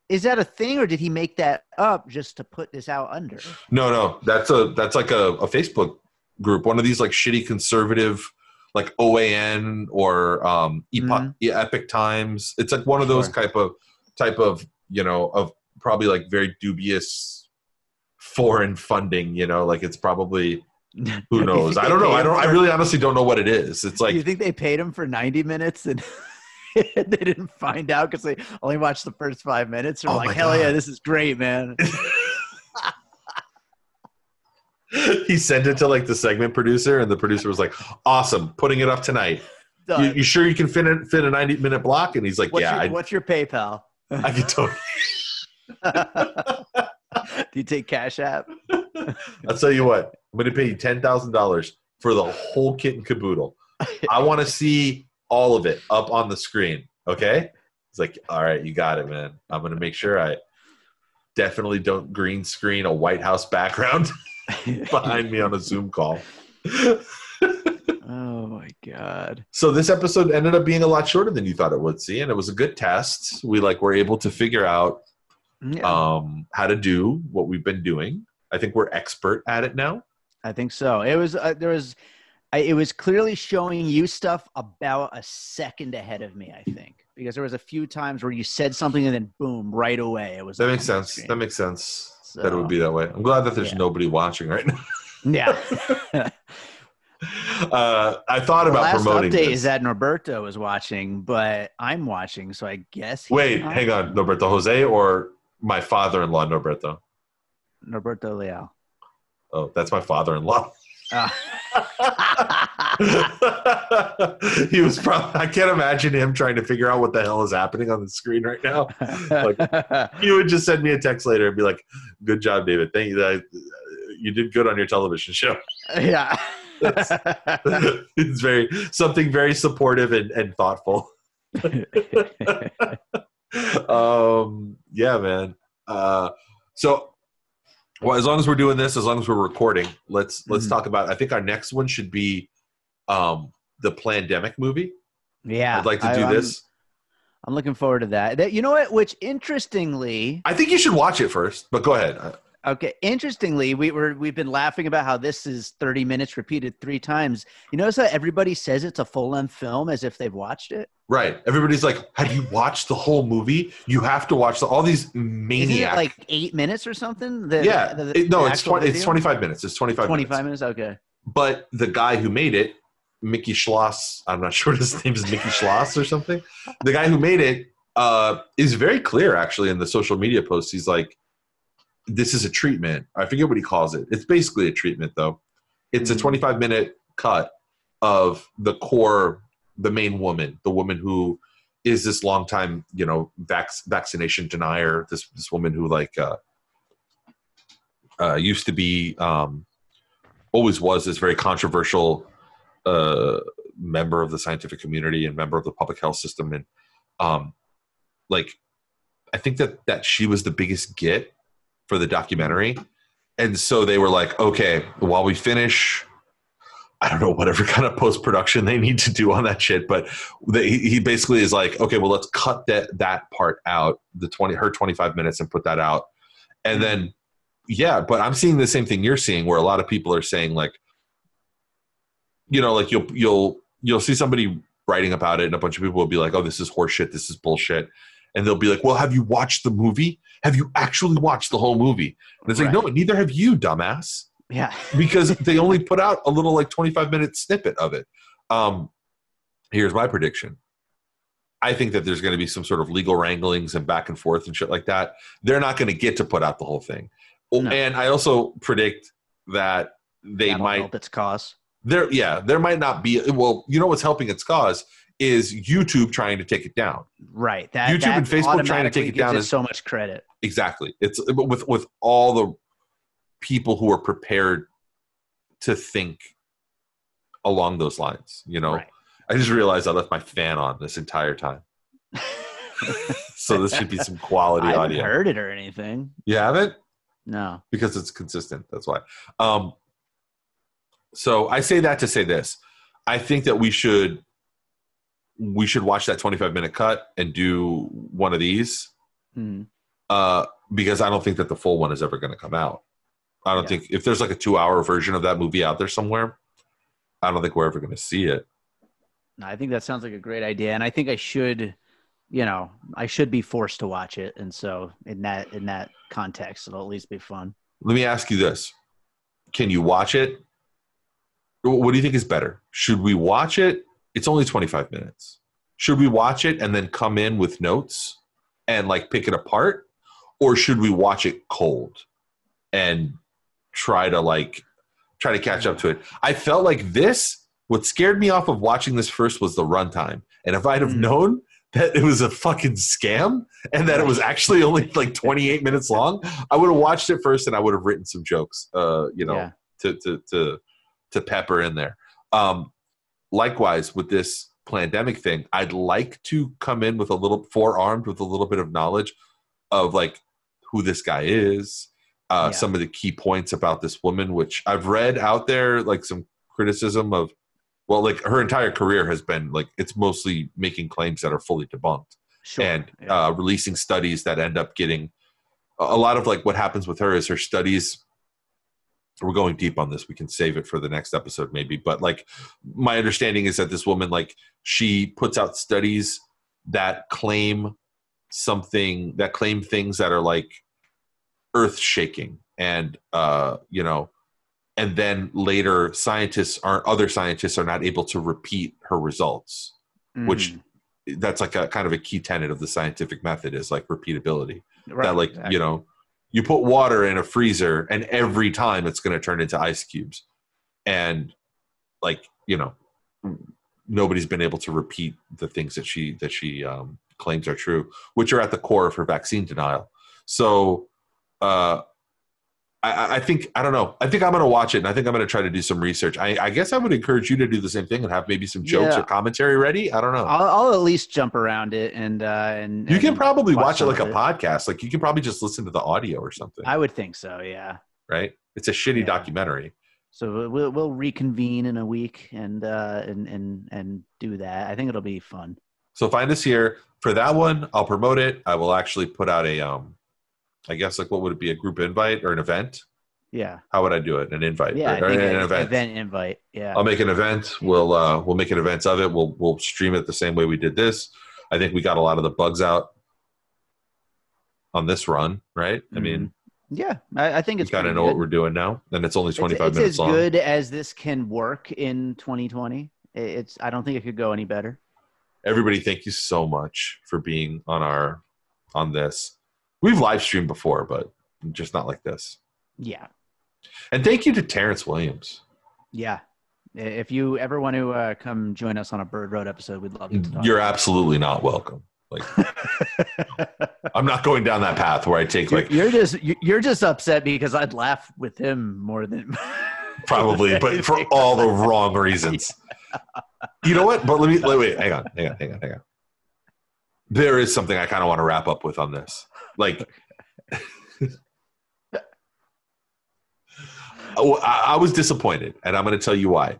Is that a thing, or did he make that up just to put this out under? No, no, that's a that's like a, a Facebook group. One of these like shitty conservative, like OAN or um, Epoch, yeah, Epic Times. It's like one of those type of type of you know of probably like very dubious foreign funding. You know, like it's probably who knows. I don't know. I don't. I really honestly don't know what it is. It's like Do you think they paid him for 90 minutes and they didn't find out because they only watched the first five minutes? Or Oh like, hell yeah, this is great, man. he sent it to like the segment producer, and the producer was like, "Awesome, putting it up tonight. You, you sure you can fit it, fit a ninety minute block?" And he's like, What's, "Yeah, your, I, what's your PayPal? I can totally." Do you take Cash App? I'll tell you what, I'm going to pay you ten thousand dollars for the whole kit and caboodle. I want to see all of it up on the screen. Okay? It's like, all right, you got it, man. I'm going to make sure I definitely don't green screen a White House background behind me on a Zoom call. Oh my god. So this episode ended up being a lot shorter than you thought it would. See, and it was a good test. We like were able to figure out um, how to do what we've been doing. I think we're expert at it now. I think so. It was uh, there was I, it was clearly showing you stuff about a second ahead of me. I think because there was a few times where you said something and then boom, right away it was. That makes sense. That makes sense. that it would be that way. I'm glad that there's Yeah. nobody watching right now. Yeah. Uh, I thought The about last promoting update this. is that Norberto was watching, but I'm watching, so I guess. Wait, hang on, Norberto Jose or my father-in-law Norberto? Norberto Leal. Oh, that's my father-in-law. Uh, he was probably. I can't imagine him trying to figure out what the hell is happening on the screen right now. Like he would just send me a text later and be like, "Good job, David. Thank you. You did good on your television show." yeah. it's very something very supportive and, and thoughtful. um, yeah, man. Uh, so, well, as long as we're doing this, as long as we're recording, let's let's Mhm. talk about. I think our next one should be um, the pandemic movie. yeah. I'd like to I- do I'm- this. I'm looking forward to that. that. You know what? Which interestingly, I think you should watch it first, but go ahead. Okay, interestingly, we were we've been laughing about how this is 30 minutes repeated three times. You notice how everybody says it's a full length film as if they've watched it. Right. Everybody's like, "Have you watched the whole movie? You have to watch the, all these it like eight minutes or something? The- yeah. the- It- no, it's twenty. It's twenty five minutes. It's twenty five. 25 minutes. Okay. but the guy who made it, Mickey Schloss, I'm not sure what his name is, Mickey Schloss or something. The guy who made it uh, is very clear, actually, in the social media posts. He's like, "This is a treatment." I forget what he calls it. It's basically a treatment, though. It's a Mhm. 25 minute cut of the core, the main woman, the woman who is this longtime, you know, vac- vaccination denier. This this woman who like uh, uh, used to be. Um, always was this very controversial uh, member of the scientific community and member of the public health system and um, like i think that that she was the biggest get for the documentary. And so they were like okay while we finish i don't know whatever kind of post-production they need to do on that shit but they, he basically is like okay well let's cut that that part out the 20 her 25 minutes and put that out. And then yeah but i'm seeing the same thing you're seeing where a lot of people are saying like you know like you'll you'll you'll see somebody writing about it and a bunch of people will be like oh this is horseshit this is bullshit and they'll be like well have you watched the movie have you actually watched the whole movie and it's like no neither have you dumbass Yeah. because they only put out a little like 25 minute snippet of it um here's my prediction I think that there's going to be some sort of legal wranglings and back and forth and shit like that. They're not going to get to put out the whole thing. Oh, And I also predict that they That'll might help its cause. there yeah, there might not be well, you know what's helping its cause is YouTube trying to take it down. Right. That YouTube that and Facebook trying to take it down it is so much credit. Exactly. It's with with all the people who are prepared to think along those lines, you know. I just realized I left my fan on this entire time. so this should be some quality I haven't audio. heard it or anything. You haven't? No. Because it's consistent. That's why. Um, so I say that to say this. I think that we should we should watch that 25 minute cut and do one of these Hmm. uh, because I don't think that the full one is ever going to come out. I don't think if there's like a two hour version of that movie out there somewhere, I don't think we're ever going to see it. No, I think that sounds like a great idea, and I think I should, you know, I should be forced to watch it, and so in that in that context, it'll at least be fun. Let me ask you this: Can you watch it? What do you think is better? Should we watch it? It's only 25 minutes. Should we watch it and then come in with notes and like pick it apart, or should we watch it cold and try to like try to catch up to it? I felt like this. What scared me off of watching this first was the runtime, and if I'd have known that it was a fucking scam and that it was actually only like 28 minutes long, I would have watched it first and I would have written some jokes, uh, you know, Yeah. to, to, to, to pepper in there. Um, likewise with this pandemic thing, I'd like to come in with a little forearmed with a little bit of knowledge of like who this guy is, uh, Yeah. some of the key points about this woman, which I've read out there, like some criticism of, well, like her entire career has been like it's mostly making claims that are fully debunked Sure. and uh, releasing studies that end up getting a lot of like what happens with her is her studies we're going deep on this. We can save it for the next episode, maybe. But like, my understanding is that this woman, like, she puts out studies that claim something that claim things that are like earth shaking and uh you know and then later scientists are other scientists are not able to repeat her results which Mm. that's like a kind of a key tenet of the scientific method is like repeatability Right, that like exactly. you know you put water in a freezer and every time it's going to turn into ice cubes. And like you know nobody's been able to repeat the things that she that she um, claims are true which are at the core of her vaccine denial. So uh I, I think I don't know. I think I'm going to watch it, and I think I'm going to try to do some research. I, I guess I would encourage you to do the same thing and have maybe some jokes Yeah. or commentary ready. I don't know. I'll, I'll at least jump around it and uh, and you can and probably watch it like a of podcast. Like you can probably just listen to the audio or something, I would think so. Yeah. right? It's a shitty documentary. So we'll we'll reconvene in a week and uh, and and and do that. I think it'll be fun. So find us here for that one. I'll promote it. I will actually put out a um, I guess like what would it be? A group invite or an event? Yeah. How would I do it? An invite? Yeah. Or, an an event. event invite. Yeah. I'll make an event. We'll uh, we'll make an event of it. We'll we'll stream it the same way we did this. I think we got a lot of the bugs out on this run, right? I mean, yeah. I, I think it's kind of know what we're doing now, and it's only twenty five it's, minutes as long. good as this can work in 2020. It's. I don't think it could go any better. Everybody, thank you so much for being on our on this. We've live streamed before, but just not like this. Yeah. And thank you to Terrence Williams. Yeah. If you ever want to uh, come join us on a Bird Road episode, we'd love to. You're absolutely not welcome. Like, I'm not going down that path where I take like you're just you- you're just upset because I'd laugh with him more than probably, but for all the wrong reasons. You know what? But let me wait, wait, hang on, hang on, hang on, hang on. There is something I kind of want to wrap up with on this. Like, Oh, I, was disappointed, and I'm going to tell you why.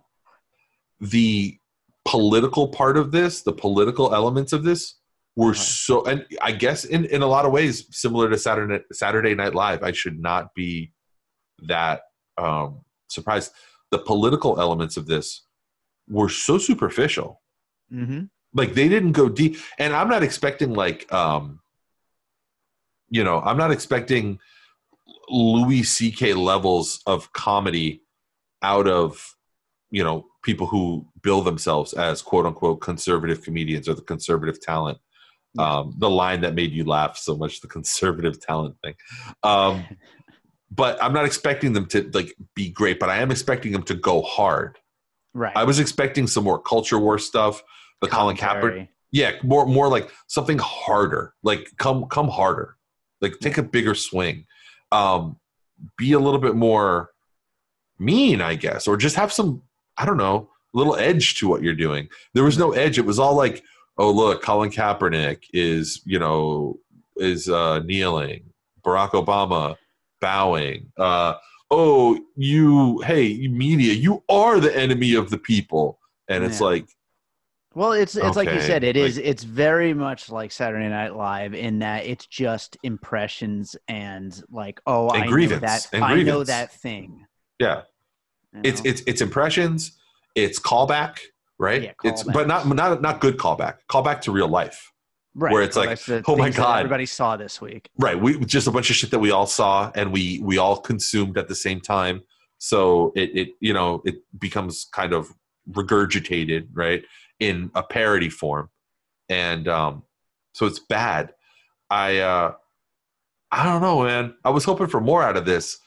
The political part of this, the political elements of this, were so, and I guess in, in a lot of ways similar to Saturday Saturday Night Live. I should not be that um, surprised. The political elements of this were so superficial mm-hmm. like they didn't go deep and i'm not expecting like um you know i'm not expecting louis ck levels of comedy out of you know people who bill themselves as quote unquote conservative comedians or the conservative talent um the line that made you laugh so much the conservative talent thing um but i'm not expecting them to like be great but i am expecting them to go hard right. I was expecting some more culture war stuff. The Colin Kaepernick, yeah, more more like something harder. Like come come harder. Like take a bigger swing. Um, be a little bit more mean, I guess, or just have some I don't know little edge to what you're doing. There was no edge. It was all like, oh look, Colin Kaepernick is you know is uh, kneeling. Barack Obama bowing. Uh, oh, you, hey, media, you are the enemy of the people. And it's Yeah. like, Well, it's it's like you said, it is. like- it's very much like Saturday Night Live in that it's just impressions and like, oh, And I grievance, know that and I know that thing. yeah, you it's know? it's it's impressions, it's callback, right? Yeah, it's but not not not good callback, callback to real life, right. where it's like, oh my God. everybody saw this week. right? We just a bunch of shit that we all saw and we we all consumed at the same time. So it it you know it becomes kind of regurgitated, right, in a parody form, and um, so it's bad. I uh, I don't know, man. I was hoping for more out of this.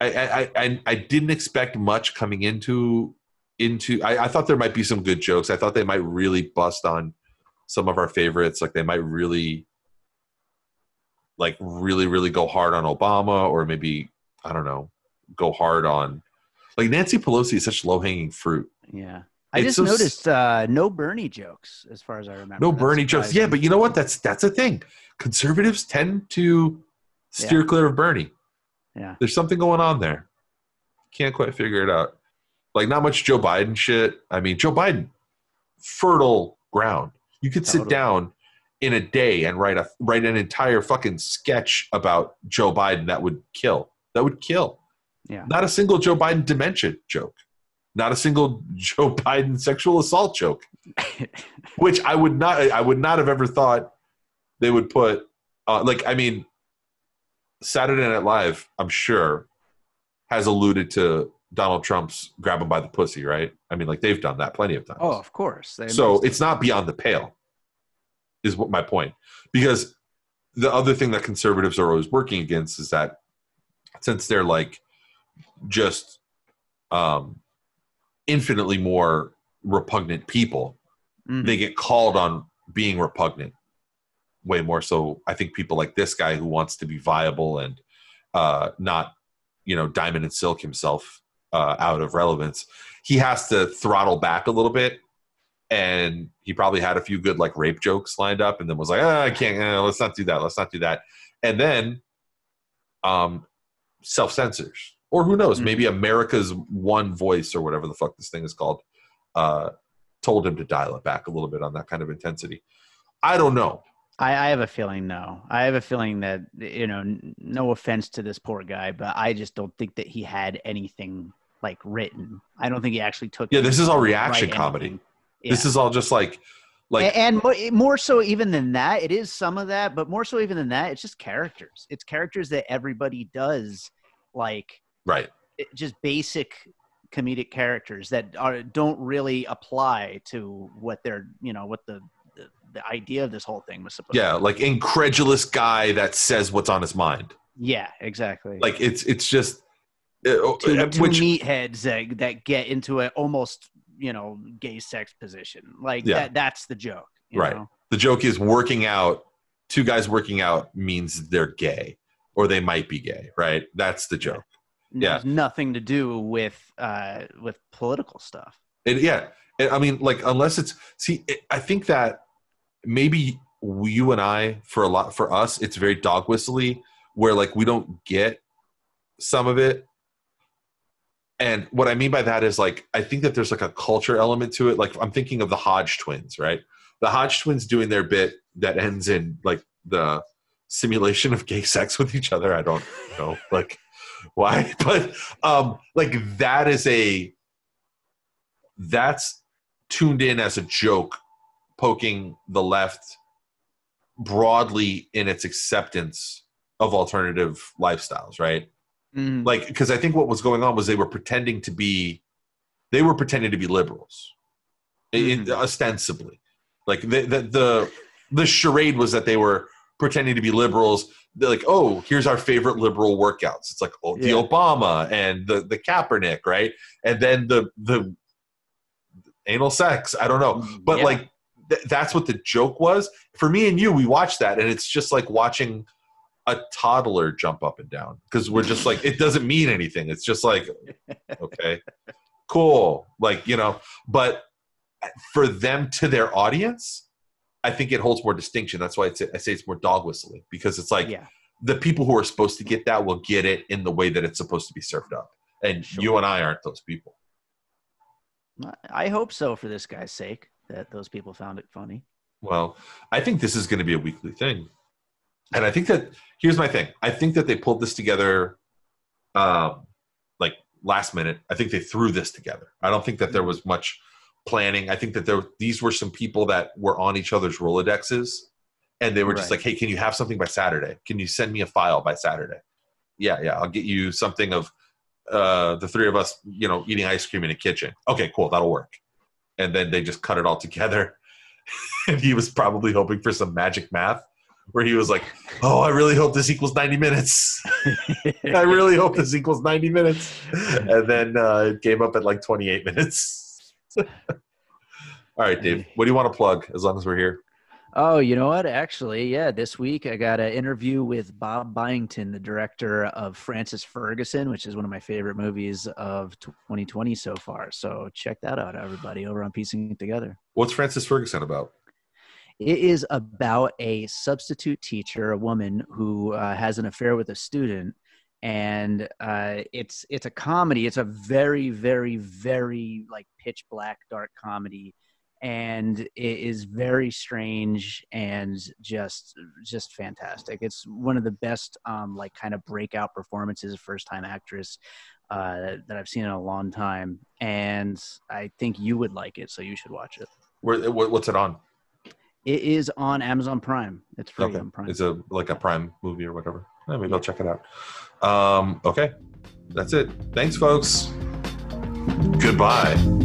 I I I, I didn't expect much coming into into. I, I thought there might be some good jokes. I thought they might really bust on some of our favorites. Like they might really like really really go hard on Obama or maybe I don't know go hard on like Nancy Pelosi is such low hanging fruit. Yeah, I It's just so noticed uh, no Bernie jokes as far as I remember. No That's Bernie jokes. Yeah, but you know what? That's that's a thing. Conservatives tend to steer Yeah. clear of Bernie. Yeah. There's something going on there. Can't quite figure it out. Like not much Joe Biden shit. I mean, Joe Biden, fertile ground. You could sit down in a day and write a write an entire fucking sketch about Joe Biden that would kill. That would kill. Yeah. Not a single Joe Biden dementia joke. Not a single Joe Biden sexual assault joke. Which I would not I would not have ever thought they would put uh, like I mean Saturday Night Live, I'm sure, has alluded to Donald Trump's grab him by the pussy, right? I mean, like they've done that plenty of times. Oh, of course. They so it's not beyond the pale, is what my point. Because the other thing that conservatives are always working against is that since they're like just um, infinitely more repugnant people, Mhm. they get called on being repugnant way more so. I think people like this guy who wants to be viable and uh not you know diamond and silk himself uh out of relevance. He has to throttle back a little bit and he probably had a few good like rape jokes lined up and then was like ah, i can't uh, let's not do that let's not do that. And then um self-censors or who knows maybe america's one voice or whatever the fuck this thing is called uh told him to dial it back a little bit on that kind of intensity i don't know I, I have a feeling no. I have a feeling that you know, n- no offense to this poor guy, but I just don't think that he had anything like written. I don't think he actually took. yeah this is all reaction comedy anything. this is all just like like and more so even than that, it is some of that, but more so even than that, it's just characters. It's characters that everybody does, like right just basic comedic characters that are don't really apply to what they're you know what the the, the idea of this whole thing was supposed. To Yeah to like incredulous guy that says what's on his mind Yeah, exactly. like it's it's just uh, two, uh, two which meatheads that that get into an almost you know gay sex position. Like Yeah. that. That's the joke. you right know? the joke is working out two guys working out means they're gay or they might be gay right that's the joke It yeah has nothing to do with uh with political stuff. It, yeah, It- I mean, like unless it's see, it, I think that maybe you and I, for a lot, for us, it's very dog whistly, where like we don't get some of it. And what I mean by that is like I think that there's like a culture element to it. Like I'm thinking of the Hodge twins, right? The Hodge twins doing their bit that ends in like the simulation of gay sex with each other. I don't know, like why, but um, like that is a that's tuned in as a joke, poking the left broadly in its acceptance of alternative lifestyles, right? Mhm. Like, because I think what was going on was they were pretending to be, they were pretending to be liberals, in- ostensibly. Like the, the the the charade was that they were pretending to be liberals. They're like, oh, here's our favorite liberal workouts. It's like oh, the Obama and the the Kaepernick, right? And then the the anal sex. I don't know, mm, but Yeah. like th- that's what the joke was for me and you. We watched that, and it's just like watching a toddler jump up and down because we're just like it doesn't mean anything. It's just like okay, cool, like you know. But for them to their audience, I think it holds more distinction. That's why I say it's more dog whistling because it's like Yeah. the people who are supposed to get that will get it in the way that it's supposed to be served up, and you and I aren't those people. I hope so for this guy's sake that those people found it funny. Well, I think this is going to be a weekly thing. And I think that here's my thing. I think that they pulled this together um like last minute. I think they threw this together. I don't think that there was much planning. I think that there these were some people that were on each other's Rolodexes and they were just Right. like, "Hey, can you have something by Saturday? Can you send me a file by Saturday?" Yeah, yeah, I'll get you something of uh the three of us, you know, eating ice cream in a kitchen. Okay, cool, that'll work. And then they just cut it all together and he was probably hoping for some magic math where he was like, "Oh, I really hope this equals 90 minutes. I really hope this equals 90 minutes." And then uh, it came up at like 28 minutes. All right, Dave, what do you want to plug as long as we're here? Oh, you know what? Actually, yeah, this week I got an interview with Bob Byington, the director of Frances Ferguson, which is one of my favorite movies of 2020 so far. So check that out, everybody, over on Piecing It Together. What's Frances Ferguson about? It is about a substitute teacher, a woman who uh, has an affair with a student, and uh, it's it's a comedy. It's a very, very, very like pitch black dark comedy, and it is very strange and just just fantastic. It's one of the best um, like kind of breakout performances, first time actress uh, that I've seen in a long time, and I think you would like it, so you should watch it. Where, what's it on? It is on Amazon Prime. It's free Okay, on Prime. it's a like a Prime movie or whatever. Eh, maybe I'll check it out. Um, okay, that's it. Thanks, folks. Goodbye.